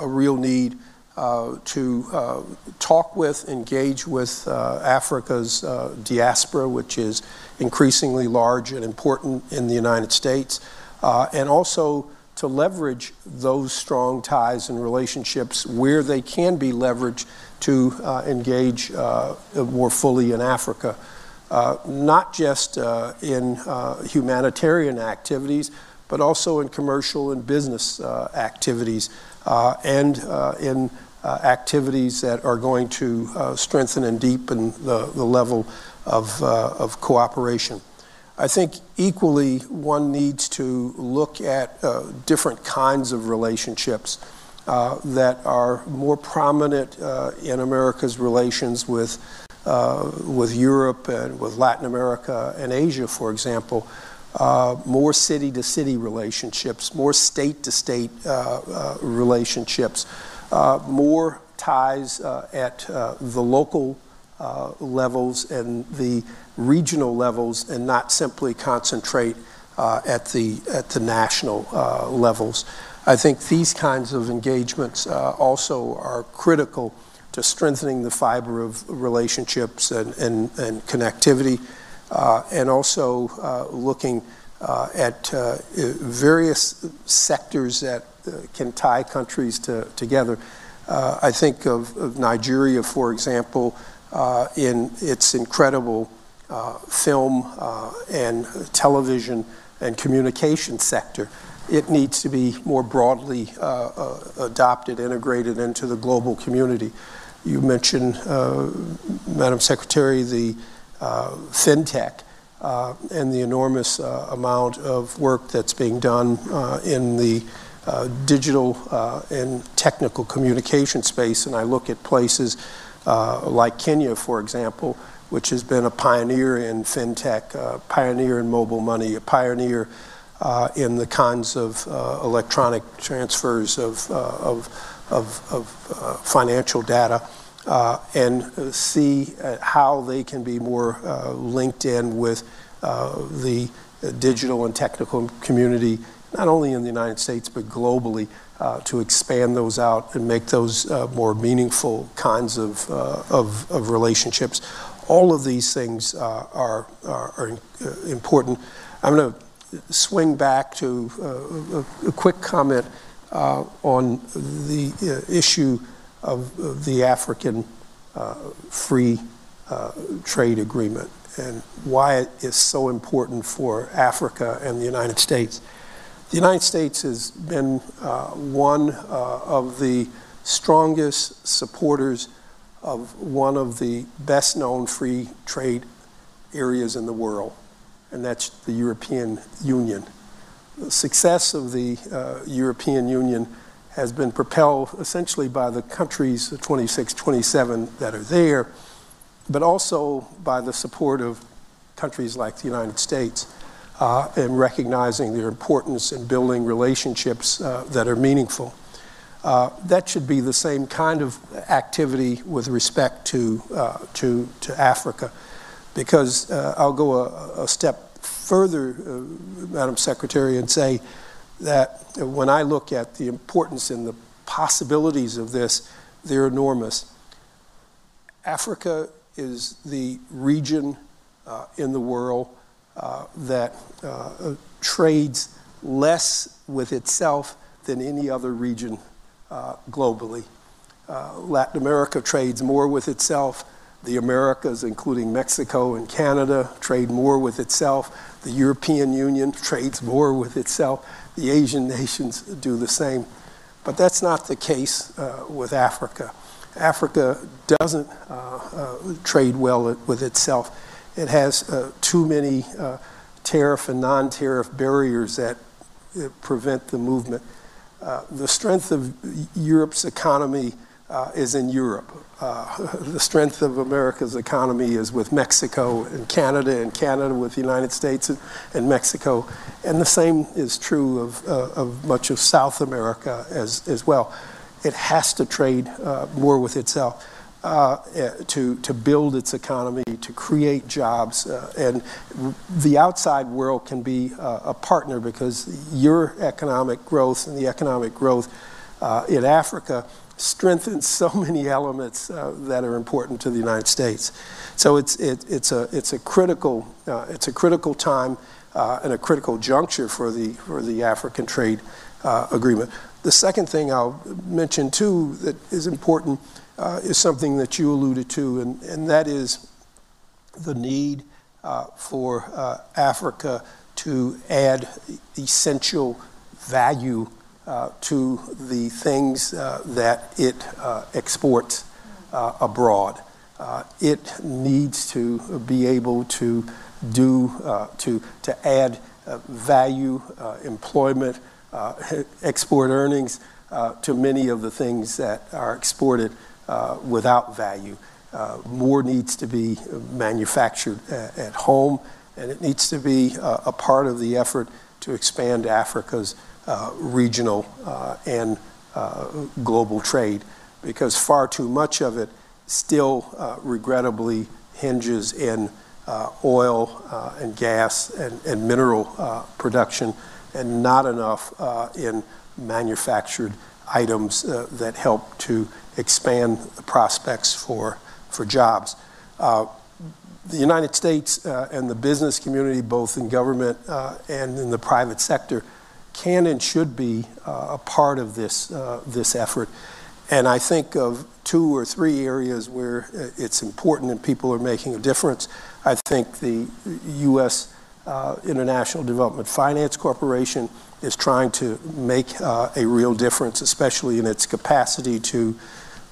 a real need uh, to uh, talk with, engage with uh, Africa's diaspora, which is increasingly large and important in the United States, and also to leverage those strong ties and relationships where they can be leveraged to uh, engage uh, more fully in Africa, uh, not just in humanitarian activities, but also in commercial and business activities uh, and uh, in uh, activities that are going to strengthen and deepen the, the level of, of cooperation. I think equally one needs to look at uh, different kinds of relationships uh, that are more prominent uh, in America's relations with, with Europe and with Latin America and Asia, for example. Uh, more city to city relationships, more state to state relationships, uh, more ties uh, at uh, the local levels and the regional levels, and not simply concentrate uh, at, the, at the national uh, levels. I think these kinds of engagements uh, also are critical to strengthening the fiber of relationships and, and, and connectivity uh, and also uh, looking uh, at various sectors that can tie countries to, together. I think of, of, Nigeria, for example, in its incredible film and television and communication sector it needs to be more broadly uh, uh, adopted, integrated into the global community. You mentioned, uh, Madam Secretary, the uh, fintech uh, and the enormous uh, amount of work that's being done in the digital and technical communication space. And I look at places like Kenya, for example, which has been a pioneer in fintech, a pioneer in mobile money, a pioneer uh, in the kinds of uh, electronic transfers of, uh, of, of, of financial data uh, and see uh, how they can be more uh, linked in with the digital and technical community, not only in the United States, but globally, to expand those out and make those more meaningful kinds of, of, of, relationships. All of these things are, are, are important. I'm going to swing back to uh, a, a, quick comment uh, on the uh, issue of, of the African uh, Free uh, Trade Agreement and why it is so important for Africa and the United States. The United States has been uh, one uh, of the strongest supporters of one of the best known free trade areas in the world, and that's the European Union. The success of the uh, European Union has been propelled essentially by the countries, the 26, 27 that are there, but also by the support of countries like the United States uh, recognizing their importance in building relationships uh, that are meaningful. Uh, that should be the same kind of activity with respect to, uh, to, to Africa, because uh, I'll go a, a step further, uh, Madam Secretary, and say that when I look at the importance and the possibilities of this, they're enormous. Africa is the region uh, in the world that trades less with itself than any other region uh, globally. Uh, Latin America trades more with itself. The Americas, including Mexico and Canada, trade more with itself. The European Union trades more with itself. The Asian nations do the same. But that's not the case uh, with Africa. Africa doesn't uh, uh, trade well with itself. It has too many tariff and non tariff barriers that prevent the movement. The strength of Europe's economy is in Europe. Uh, the strength of America's economy is with Mexico and Canada, and Canada with the United States and, and Mexico. And the same is true of, uh, of much of South America as, as well. It has to trade uh, more with itself. Uh, eh, to, to build its economy, to create jobs. Uh, and the outside world can be uh, a partner because your economic growth and the economic growth uh, in Africa strengthens so many elements uh, that are important to the United States. So it's, it, it's, a, it's, a, critical, it's a critical time and a critical juncture for the, for the African trade agreement. The second thing I'll mention too that is important uh, is something that you alluded to, and, and that is the need uh, for uh, Africa to add essential value uh, to the things uh, that it uh, exports abroad. it needs to be able to do to to add value, employment, export earnings to many of the things that are exported uh, without value. Uh, more needs to be manufactured at, at, home, and it needs to be uh, a part of the effort to expand Africa's uh, regional uh, and global trade, because far too much of it still regrettably hinges in oil and gas and, and mineral production, and not enough in manufactured items that help to expand the prospects for, for jobs. Uh, the United States uh, and the business community, both in government uh, and in the private sector, can and should be uh, a part of this, uh, this effort. And I think of two or three areas where uh, it's important and people are making a difference. I think the U.S. International Development Finance Corporation is trying to make a real difference, especially in its capacity to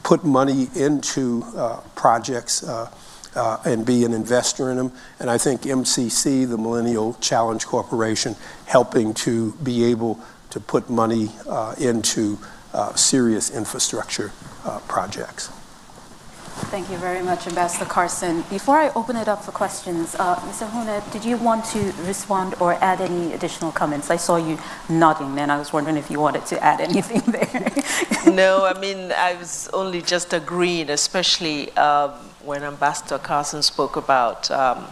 put money into uh, projects uh, uh, and be an investor in them. And I think MCC, the Millennium Challenge Corporation, helping to be able to put money uh, into uh, serious infrastructure uh, projects. Thank you very much, Ambassador Carson. Before I open it up for questions, uh, Mr. Ahunna, did you want to respond or add any additional comments? I saw you nodding, and I was wondering if you wanted to add anything there. no, I mean, I was only just agreeing, especially um, when Ambassador Carson spoke about um,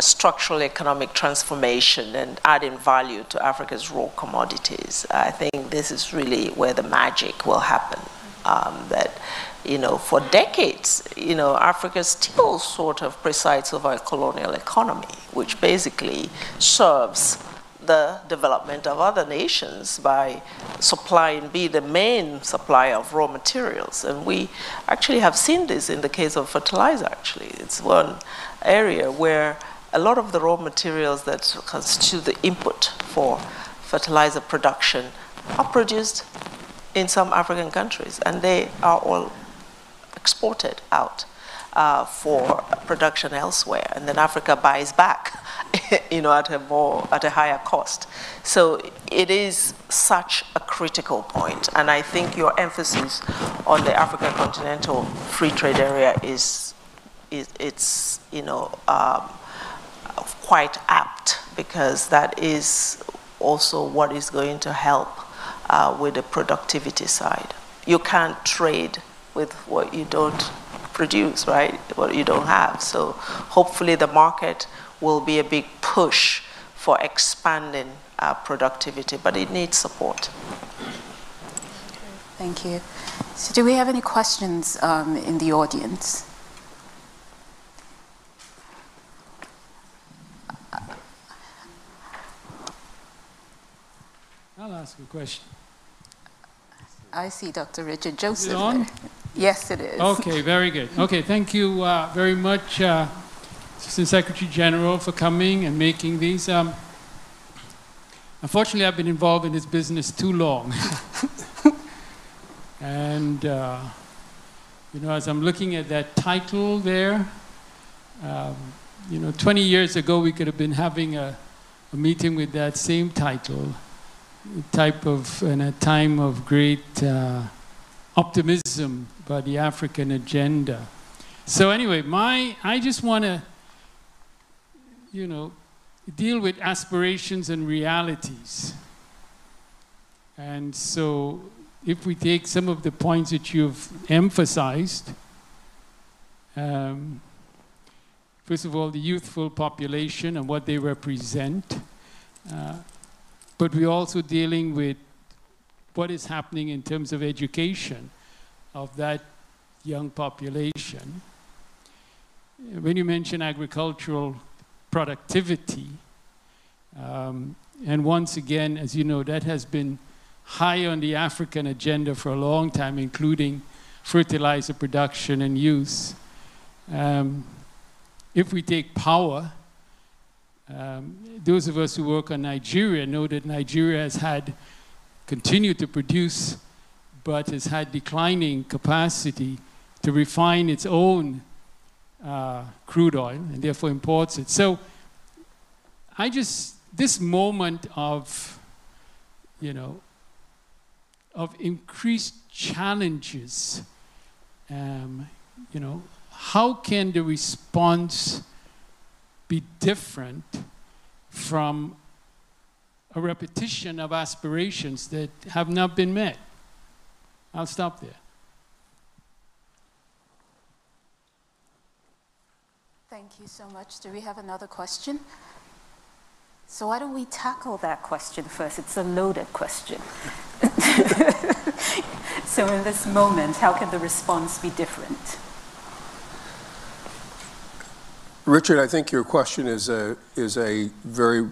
structural economic transformation and adding value to Africa's raw commodities. I think this is really where the magic will happen. Um, that you know, for decades, you know, Africa still sort of presides over a colonial economy, which basically serves the development of other nations by supplying, be the main supplier of raw materials. And we actually have seen this in the case of fertilizer, actually. It's one area where a lot of the raw materials that constitute the input for fertilizer production are produced in some African countries, and they are all exported out uh, for production elsewhere, and then Africa buys back, you know, at a more at a higher cost. So it is such a critical point, and I think your emphasis on the African continental free trade area is, is it's you know um, quite apt because that is also what is going to help uh, with the productivity side. You can't trade with what you don't produce, right? What you don't have. So hopefully the market will be a big push for expanding uh, productivity, but it needs support. Thank you. So, do we have any questions um, in the audience? I'll ask a question. I see Dr. Richard Joseph. Yes, it is. Okay, very good. Okay, thank you uh, very much, uh, Assistant Secretary General, for coming and making these. Um, unfortunately, I've been involved in this business too long. and, uh, you know, as I'm looking at that title there, um, you know, 20 years ago, we could have been having a, a meeting with that same title, type of, in a time of great uh, optimism by the African agenda. So anyway, my I just want to, you know, deal with aspirations and realities. And so, if we take some of the points that you've emphasized, Um, first of all, the youthful population and what they represent. Uh, but we're also dealing with what is happening in terms of education of that young population. When you mention agricultural productivity, um, and once again, as you know, that has been high on the African agenda for a long time, including fertilizer production and use. Um, if we take power, um, those of us who work on Nigeria know that Nigeria has had continued to produce, but has had declining capacity to refine its own uh, crude oil and therefore imports it. So I just, this moment of, you know, of increased challenges, um, you know, how can the response be different from a repetition of aspirations that have not been met? I'll stop there. Thank you so much. Do we have another question? So why don't we tackle that question first? It's a loaded question. so in this moment, how can the response be different? Richard, I think your question is a, is a very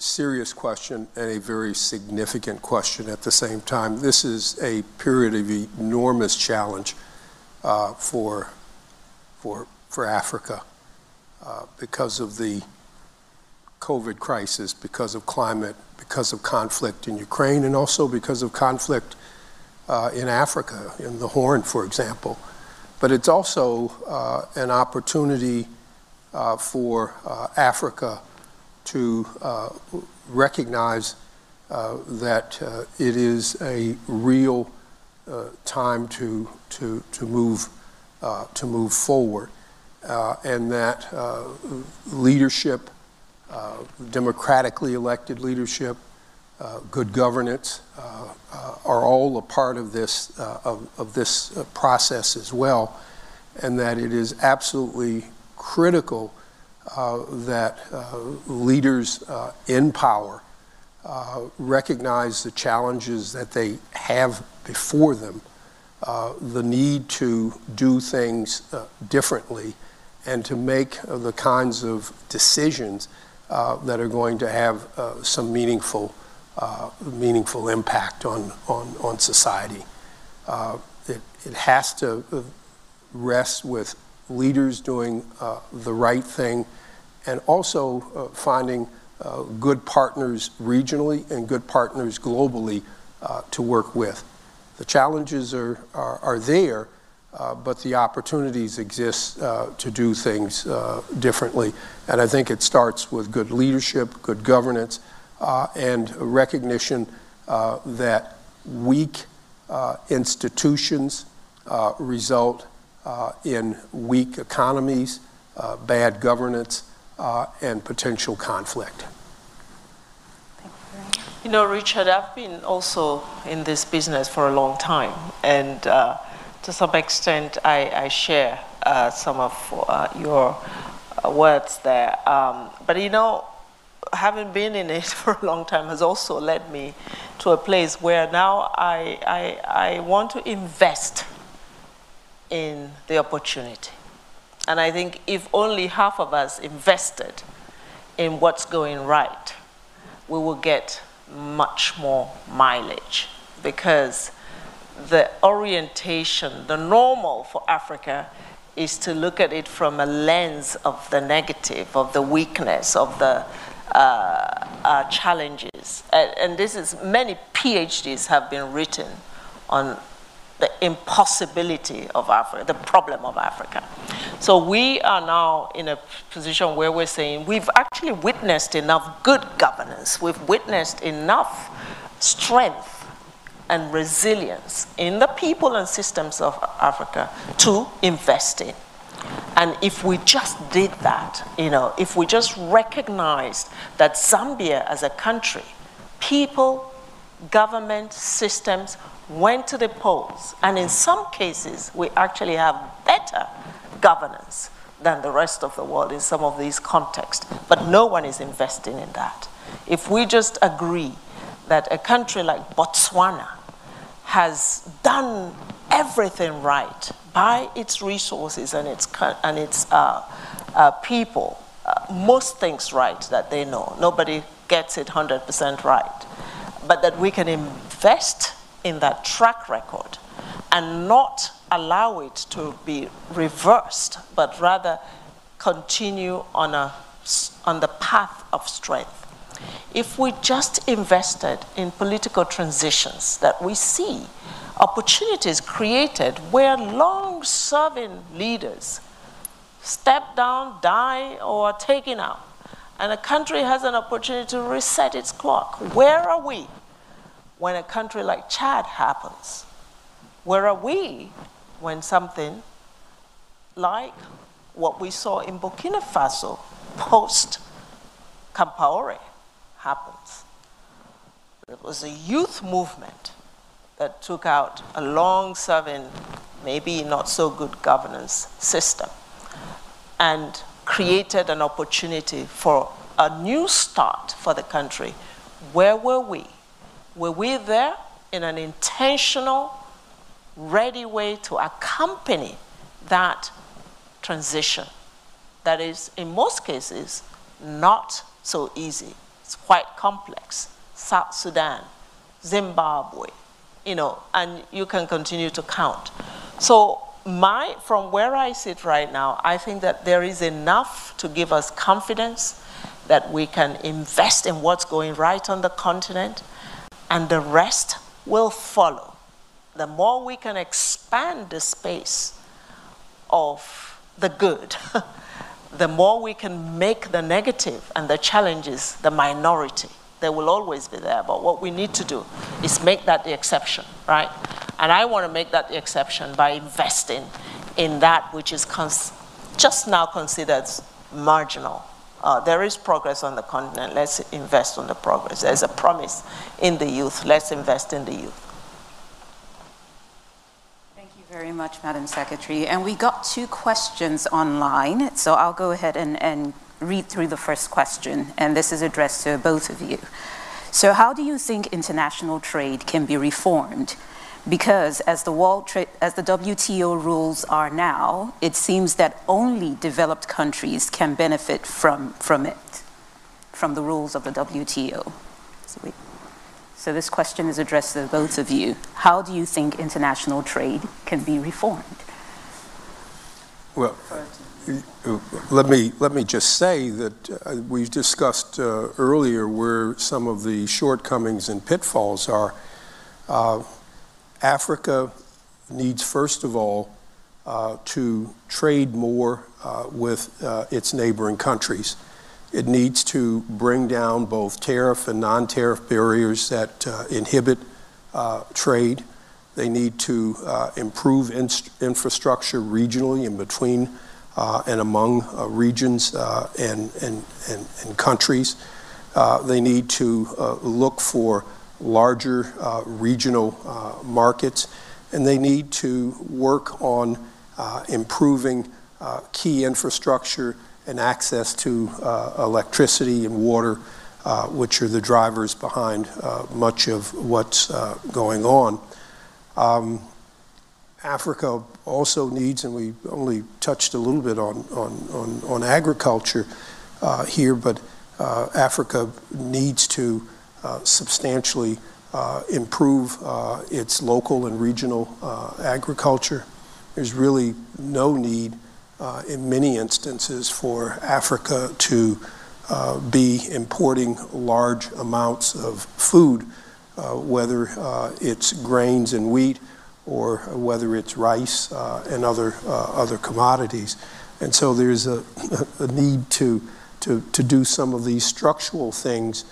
serious question and a very significant question at the same time. This is a period of enormous challenge uh, for, for, for Africa uh, because of the COVID crisis, because of climate, because of conflict in Ukraine, and also because of conflict uh, in Africa, in the Horn, for example. But it's also uh, an opportunity uh, for uh, Africa to uh, recognize uh, that it is a real time to, to, to, move, to move forward, and that leadership uh, democratically elected leadership, uh, good governance uh, are all a part of this, of, of, this process as well, and that it is absolutely critical Uh, that uh, leaders uh, in power recognize the challenges that they have before them, the need to do things differently, and to make the kinds of decisions uh, that are going to have uh, some meaningful, uh, meaningful impact on, on, on society. It, it has to rest with leaders doing the right thing and also finding uh, good partners regionally and good partners globally uh, to work with. The challenges are, are, are there, uh, but the opportunities exist uh, to do things uh, differently. And I think it starts with good leadership, good governance, uh, and recognition uh, that weak institutions result in weak economies, bad governance, and potential conflict. You know, Richard, I've been also in this business for a long time, and to some extent, I, I share uh, some of uh, your uh, words there. Um, but you know, having been in it for a long time has also led me to a place where now I, I, I want to invest in the opportunity. And I think if only half of us invested in what's going right, we will get much more mileage because the orientation, the normal for Africa is to look at it from a lens of the negative, of the weakness, of the uh, uh, challenges. And, and, this is, many PhDs have been written on the impossibility of Africa, the problem of Africa. So we are now in a position where we're saying we've actually witnessed enough good governance, we've witnessed enough strength and resilience in the people and systems of Africa to invest in. And if we just did that, you know, if we just recognized that Zambia as a country, people government systems went to the polls, and in some cases, we actually have better governance than the rest of the world in some of these contexts. But no one is investing in that. If we just agree that a country like Botswana has done everything right by its resources and its, and its uh, uh, people, uh, most things right that they know. Nobody gets it 100% right. But that we can invest in that track record and not allow it to be reversed, but rather continue on, a, on the path of strength. If we just invested in political transitions that we see opportunities created where long serving leaders step down, die, or are taken out, and a country has an opportunity to reset its clock, where are we when a country like Chad happens? Where are we when something like what we saw in Burkina Faso post Compaore happens? It was a youth movement that took out a long serving, maybe not so good governance system and created an opportunity for a new start for the country. Where were we? Were we there in an intentional, ready way to accompany that transition? That is, in most cases, not so easy. It's quite complex. South Sudan, Zimbabwe, you know, and you can continue to count. So my, from where I sit right now, I think that there is enough to give us confidence that we can invest in what's going right on the continent, and the rest will follow. The more we can expand the space of the good, the more we can make the negative and the challenges the minority. They will always be there, but what we need to do is make that the exception, right? And I want to make that the exception by investing in that which is just now considered marginal. Uh, there is progress on the continent. Let's invest in the progress. There's a promise in the youth. Let's invest in the youth. Thank you very much, Madam Secretary. And we got two questions online, so I'll go ahead and, and read through the first question, and this is addressed to both of you. So, how do you think international trade can be reformed because as the, as the WTO rules are now, it seems that only developed countries can benefit from, from it, from the rules of the WTO. So, we, so this question is addressed to both of you. How do you think international trade can be reformed? Well, let me, let me just say that uh, we've discussed uh, earlier where some of the shortcomings and pitfalls are. Uh, Africa needs, first of all, uh, to trade more uh, with uh, its neighboring countries. It needs to bring down both tariff and non tariff barriers that uh, inhibit uh, trade. They need to uh, improve in- infrastructure regionally and between and among regions and, and, and, and, countries. they need to look for larger uh, regional uh, markets, and they need to work on uh, improving uh, key infrastructure and access to uh, electricity and water, uh, which are the drivers behind much of what's going on. Um, Africa also needs, and we only touched a little bit on, on, on, on agriculture here, but Africa needs to uh, Uh, substantially uh, improve uh, its local and regional uh, agriculture. There's really no need uh, in many instances for Africa to be importing large amounts of food, whether it's grains and wheat or whether it's rice and other, other commodities. And so there's a, a need to, to, to do some of these structural things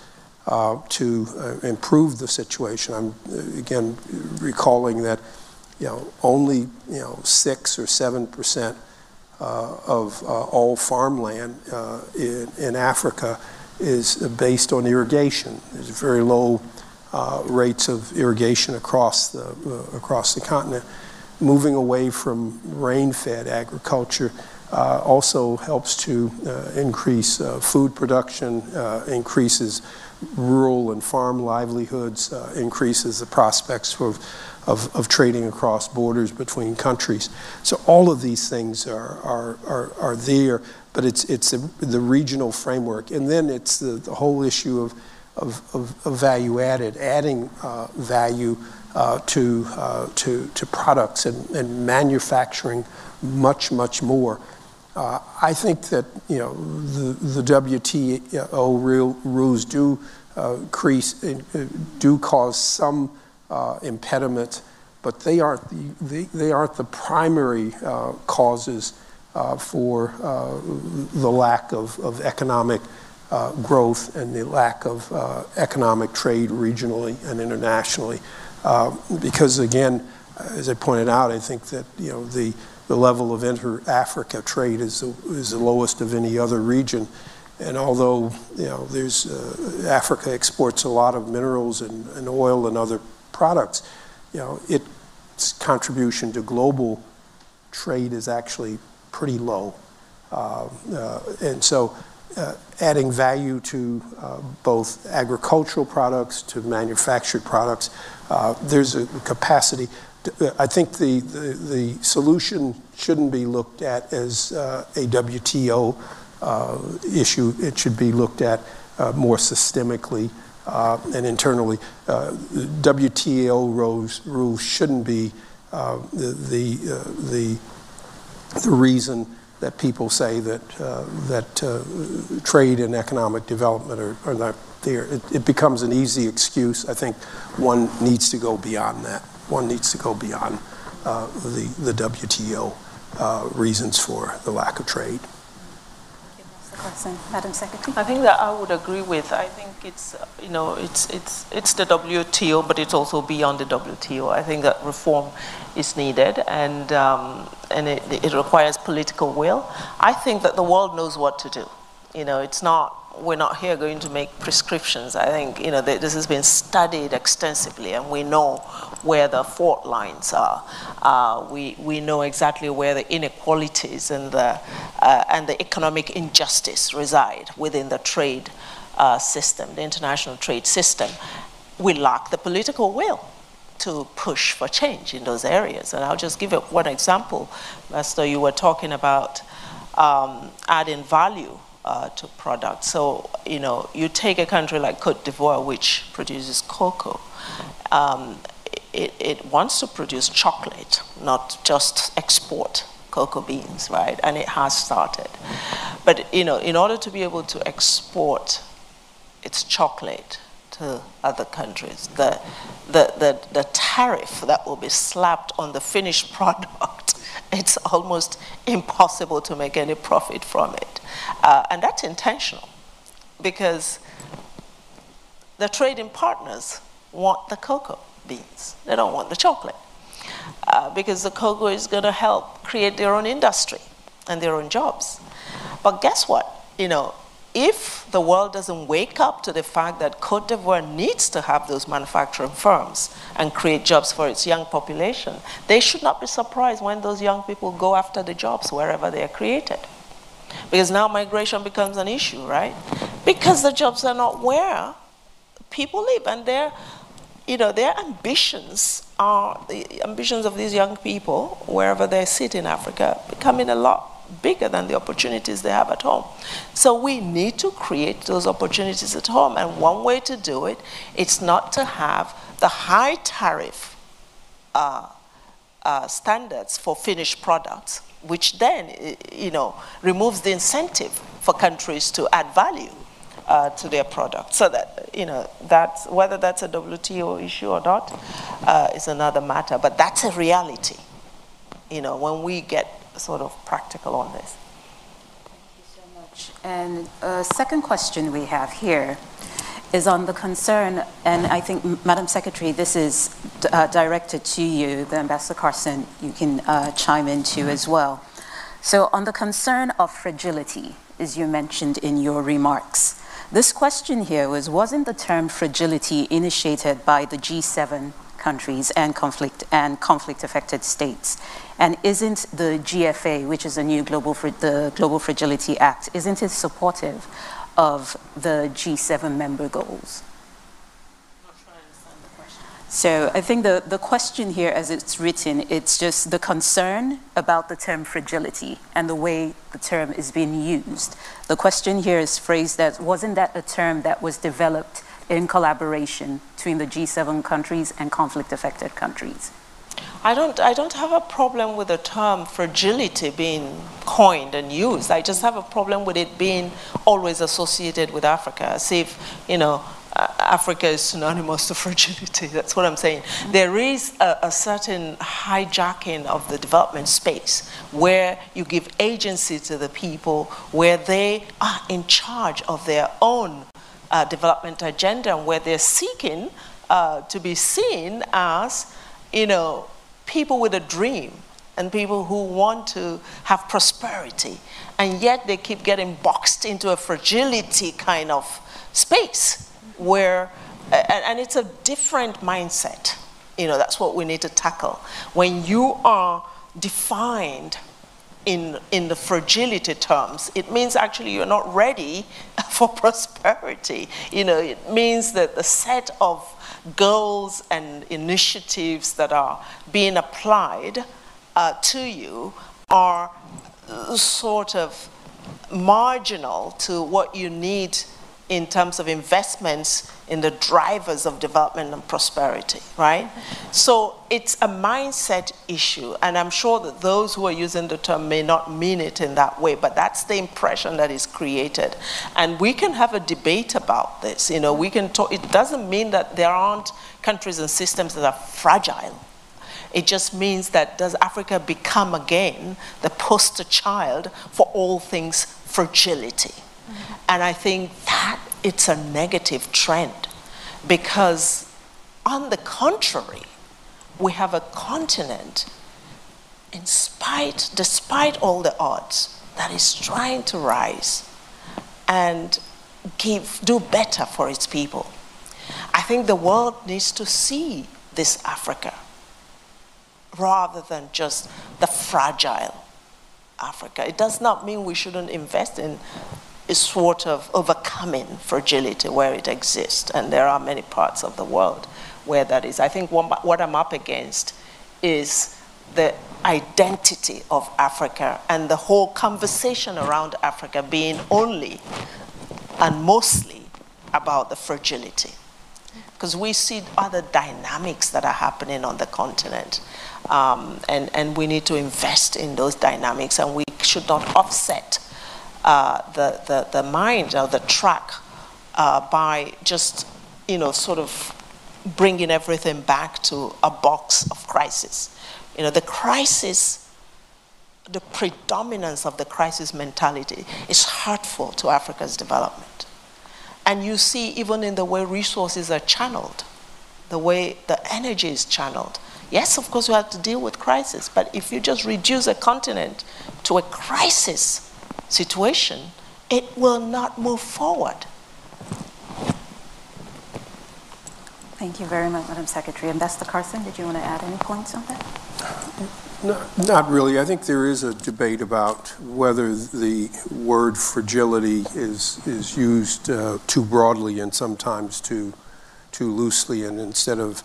uh, to uh, improve the situation. I'm uh, again recalling that you know only you know six or seven percent uh, of uh, all farmland in, in, Africa is based on irrigation. There's very low rates of irrigation across the, across the continent. Moving away from rain-fed agriculture also helps to increase food production, increases rural and farm livelihoods, increases the prospects for, of, of, trading across borders between countries. So all of these things are, are, are, are there, but it's, it's a, the regional framework. And then it's the, the whole issue of of, of, of value added, adding uh, value uh, to, uh, to, to products and, and manufacturing much, much more. Uh, I think that you know the, the WTO real rules do uh, crease, uh, do cause some impediment, but they aren't the, they, they aren't the primary causes for the lack of, of economic uh, growth and the lack of uh, economic trade regionally and internationally. Uh, because again, as I pointed out, I think that you know the the level of inter-Africa trade is the, is the lowest of any other region. And although you know there's uh, Africa exports a lot of minerals and, and oil and other products, you know its contribution to global trade is actually pretty low. Uh, uh, and so uh, adding value to uh, both agricultural products to manufactured products. Uh, there's a capacity. I think the, the, the, solution shouldn't be looked at as a WTO issue. It should be looked at more systemically uh, and internally. Uh, WTO rules, rules shouldn't be uh, the, the, the, the reason that people say that, uh, that uh, trade and economic development are, are not there. It, it, becomes an easy excuse. I think one needs to go beyond that. One needs to go beyond uh, the, the WTO uh, reasons for the lack of trade question, Madam Secretary? I think that I would agree with. I think it's you know it's it's it's the WTO, but it's also beyond the WTO. I think that reform is needed, and um, and it, it requires political will. I think that the world knows what to do. You know, it's not we're not here going to make prescriptions. I think you know this has been studied extensively, and we know where the fault lines are. Uh, we we know exactly where the inequalities and the uh, and the economic injustice reside within the trade uh, system, the international trade system. We lack the political will to push for change in those areas. And I'll just give you one example. Master, you were talking about um, adding value uh, to products. So, you know, you take a country like Cote d'Ivoire, which produces cocoa, um, it, it wants to produce chocolate, not just export cocoa beans, right? And it has started. But, you know, in order to be able to export its chocolate to other countries, the, the, the, the tariff that will be slapped on the finished product it's almost impossible to make any profit from it. Uh, and that's intentional because the trading partners want the cocoa beans, they don't want the chocolate. Uh, because the cocoa is going to help create their own industry and their own jobs. But guess what? You know, if the world doesn't wake up to the fact that Cote d'Ivoire needs to have those manufacturing firms and create jobs for its young population, they should not be surprised when those young people go after the jobs wherever they are created. Because now migration becomes an issue, right? Because the jobs are not where people live and their, you know, their ambitions are the ambitions of these young people, wherever they sit in Africa, becoming a lot bigger than the opportunities they have at home. So we need to create those opportunities at home. And one way to do it, it's not to have the high tariff uh, uh, standards for finished products, which then, you know, removes the incentive for countries to add value. Uh, to their product. So that, you know, that's, whether that's a WTO issue or not uh, is another matter, but that's a reality. You know, when we get sort of practical on this. Thank you so much. And a second question we have here is on the concern, and I think, Madam Secretary, this is uh, directed to you, the Ambassador Carson, you can uh, chime into as well. So, on the concern of fragility, as you mentioned in your remarks, This question here was Wasn't the term fragility initiated by the G7 countries and conflict and conflict affected states? And isn't the GFA, which is a new global the Global Fragility Act, isn't it supportive of the G7 member goals? So I think the, the question here, as it's written, it's just the concern about the term fragility and the way the term is being used. The question here is phrased as, wasn't that a term that was developed in collaboration between the G7 countries and conflict-affected countries? I don't, I don't have a problem with the term fragility being coined and used. I just have a problem with it being always associated with Africa, as if, you know, Africa is synonymous to fragility. That's what I'm saying. There is a, a, certain hijacking of the development space where you give agency to the people, where they are in charge of their own uh, development agenda, and where they're seeking uh, to be seen as, you know, people with a dream and people who want to have prosperity. And yet they keep getting boxed into a fragility kind of space where, and, and it's a different mindset. You know, that's what we need to tackle. When you are defined in, in the fragility terms, it means actually you're not ready for prosperity. You know, it means that the set of goals and initiatives that are being applied uh, to you are sort of marginal to what you need in terms of investments in the drivers of development and prosperity, right? So it's a mindset issue, and I'm sure that those who are using the term may not mean it in that way, but that's the impression that is created. And we can have a debate about this. You know, we can talk, it doesn't mean that there aren't countries and systems that are fragile. It just means that does Africa become again the poster child for all things fragility? And I think that it's a negative trend because, on the contrary, we have a continent, in spite, despite all the odds, that is trying to rise and give, do better for its people. I think the world needs to see this Africa rather than just the fragile Africa. It does not mean we shouldn't invest in a sort of overcoming fragility where it exists, and there are many parts of the world where that is. I think what, what I'm up against is the identity of Africa and the whole conversation around Africa being only and mostly about the fragility. Because we see other dynamics that are happening on the continent. Um, and, and we need to invest in those dynamics, and we should not offset uh, the, the, the mind or the track uh, by just, you know, sort of bringing everything back to a box of crisis. You know, the crisis, the predominance of the crisis mentality is hurtful to Africa's development. And you see, even in the way resources are channeled, the way the energy is channeled, Yes, of course, we have to deal with crisis, but if you just reduce a continent to a crisis situation, it will not move forward. Thank you very much, Madam Secretary. Ambassador Carson, did you want to add any points on that? No, not really. I think there is a debate about whether the word fragility is is used uh, too broadly and sometimes too too loosely, and instead of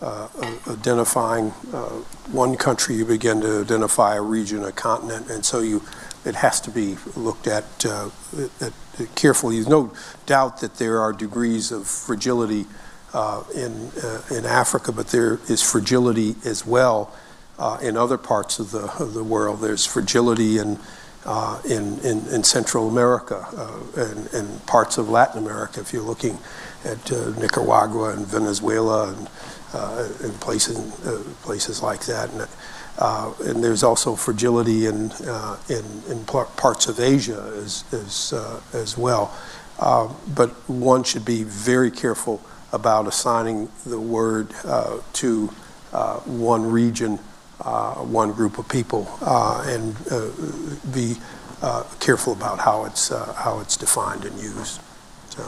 uh, identifying uh, one country, you begin to identify a region, a continent, and so you it has to be looked at, uh, at, at carefully. There's no doubt that there are degrees of fragility uh, in uh, in Africa, but there is fragility as well uh, in other parts of the of the world. There's fragility in in, in, in, Central America and, and, parts of Latin America. If you're looking at Nicaragua and Venezuela and uh, in places uh, places like that. And, uh, Uh, and there's also fragility in uh, in, in parts of Asia as as uh, as well. Um, but one should be very careful about assigning the word to one region, one group of people, and be careful about how it's how it's defined and used. So.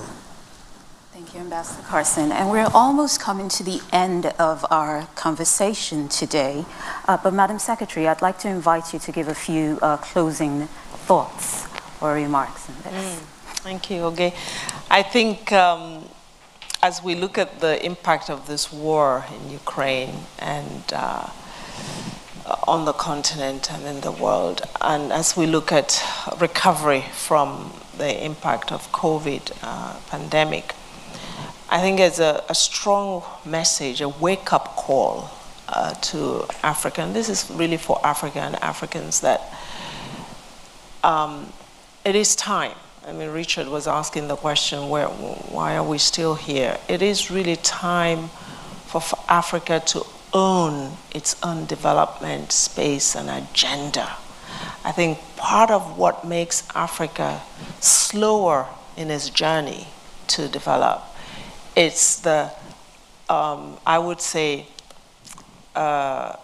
Thank you, Ambassador Carson. And we're almost coming to the end of our conversation today. Uh, but, Madam Secretary, I'd like to invite you to give a few uh, closing thoughts or remarks on this. Mm, thank you, Okay. I think um, as we look at the impact of this war in Ukraine and uh, on the continent and in the world, and as we look at recovery from the impact of COVID uh, pandemic, I think it's a, a strong message, a wake up call uh, to Africa. And this is really for Africa and Africans that um, it is time. I mean, Richard was asking the question, where, why are we still here? It is really time for, for Africa to own its own development space and agenda. I think part of what makes Africa slower in its journey to develop it's the, um, I would say, uh,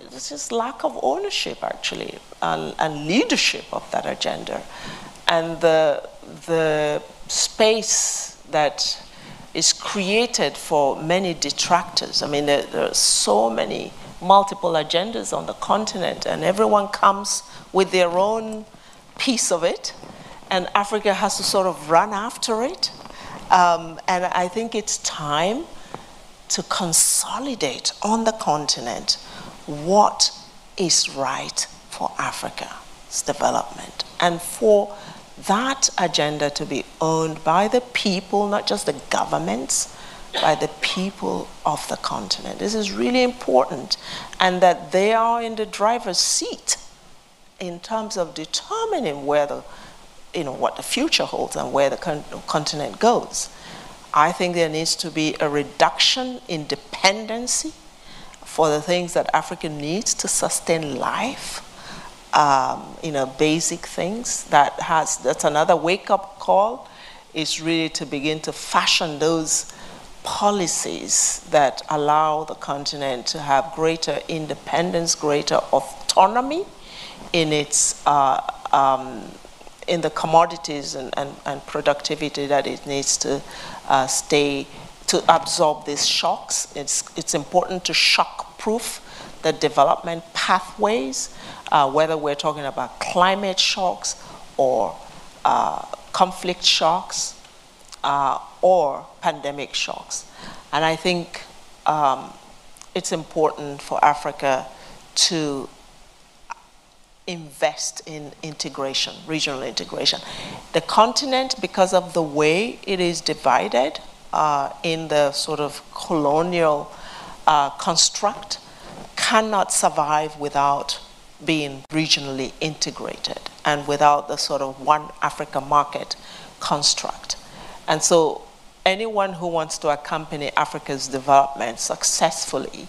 it's just lack of ownership actually and, and, leadership of that agenda and the, the space that is created for many detractors. I mean, there, there are so many multiple agendas on the continent, and everyone comes with their own piece of it, and Africa has to sort of run after it. Um, and I think it's time to consolidate on the continent what is right for Africa's development and for that agenda to be owned by the people, not just the governments, by the people of the continent. This is really important, and that they are in the driver's seat in terms of determining where the you know, what the future holds and where the con- continent goes. I think there needs to be a reduction in dependency for the things that Africa needs to sustain life. Um, you know, basic things that has that's another wake-up call is really to begin to fashion those policies that allow the continent to have greater independence, greater autonomy in its uh, um, in the commodities and, and, and productivity that it needs to uh, stay to absorb these shocks. It's, it's important to shock proof the development pathways, uh, whether we're talking about climate shocks or uh, conflict shocks uh, or pandemic shocks. And I think um, it's important for Africa to invest in integration, regional integration. The continent, because of the way it is divided uh, in the sort of colonial uh, construct, cannot survive without being regionally integrated and without the sort of one Africa market construct. And so, anyone who wants to accompany Africa's development successfully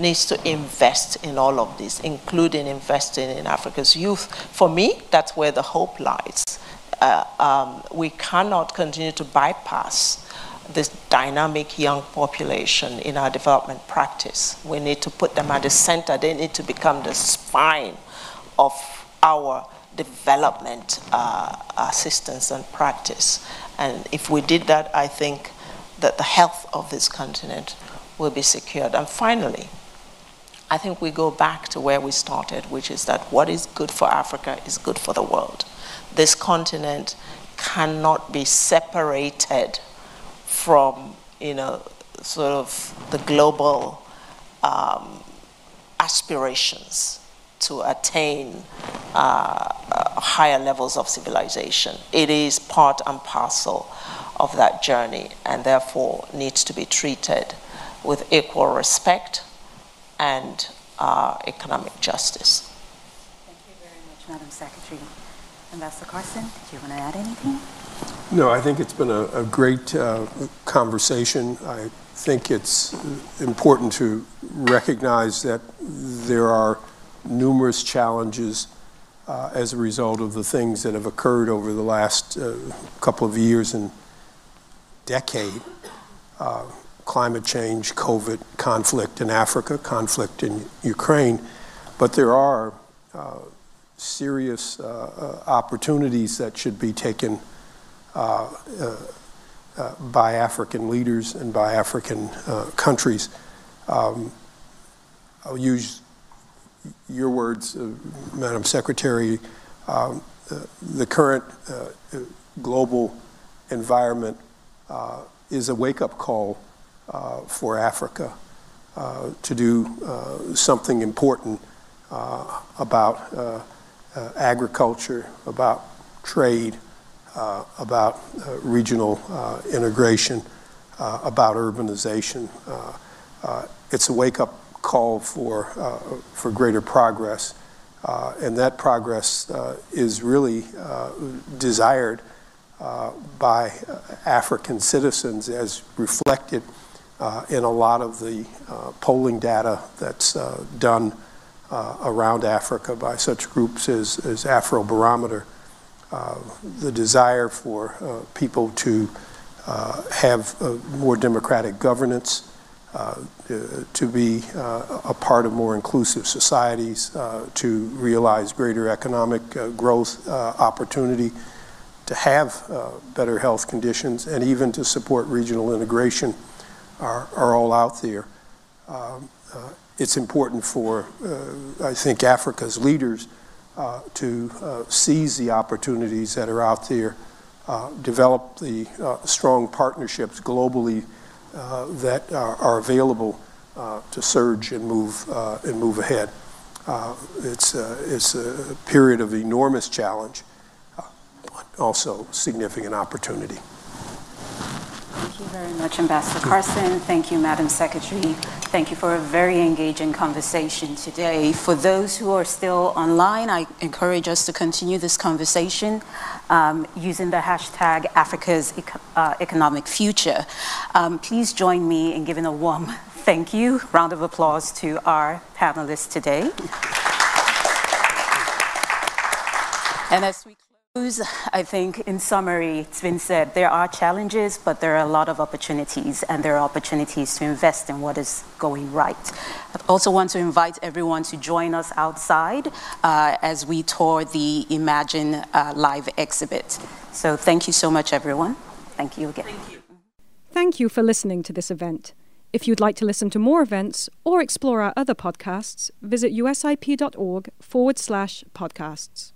needs to invest in all of this, including investing in Africa's youth. For me, that's where the hope lies. Uh, um, we cannot continue to bypass this dynamic young population in our development practice. We need to put them at the center. They need to become the spine of our development uh, assistance and practice. And if we did that, I think that the health of this continent will be secured. And finally, I think we go back to where we started, which is that what is good for Africa is good for the world. This continent cannot be separated from, you know, sort of the global um, aspirations to attain uh, higher levels of civilization. It is part and parcel of that journey and therefore needs to be treated with equal respect and uh, economic justice. Thank you very much, Madam Secretary. Ambassador Carson, did you want to add anything? No, I think it's been a, a great uh, conversation. I think it's important to recognize that there are numerous challenges uh, as a result of the things that have occurred over the last uh, couple of years and decade. Uh, climate change, COVID, conflict in Africa, conflict in Ukraine, but there are uh, serious uh, uh, opportunities that should be taken uh, uh, by African leaders and by African countries. Um, I'll use your words, Madam Secretary. Um, the current global environment is a wake up call for Africa. Uh, to do uh, something important uh, about agriculture, about trade, about regional integration, about urbanization. it's a wake-up call for, for greater progress. Uh, and that progress uh, is really uh, desired by African citizens as reflected uh, in a lot of the uh, polling data that's uh, done uh, around Africa by such groups as, as Afrobarometer. Uh, the desire for uh, people to have more democratic governance, to be a part of more inclusive societies, to realize greater economic growth opportunity, to have better health conditions, and even to support regional integration are, are all out there. Um, uh, it's important for, uh, I think, Africa's leaders uh, to uh, seize the opportunities that are out there, uh, develop the uh, strong partnerships globally that are, are available to surge and move and move ahead. it's it's a period of enormous challenge, but also significant opportunity. Thank you very much, Ambassador Carson. Thank you, Madam Secretary. Thank you for a very engaging conversation today. For those who are still online, I encourage us to continue this conversation um, using the hashtag Africa's uh, Economic Future. Um, please join me in giving a warm thank you, round of applause to our panelists today. And as we I think, in summary, it's been said there are challenges, but there are a lot of opportunities, and there are opportunities to invest in what is going right. I also want to invite everyone to join us outside uh, as we tour the Imagine uh, live exhibit. So, thank you so much, everyone. Thank you again. Thank you. Thank you for listening to this event. If you'd like to listen to more events or explore our other podcasts, visit usip.org forward slash podcasts.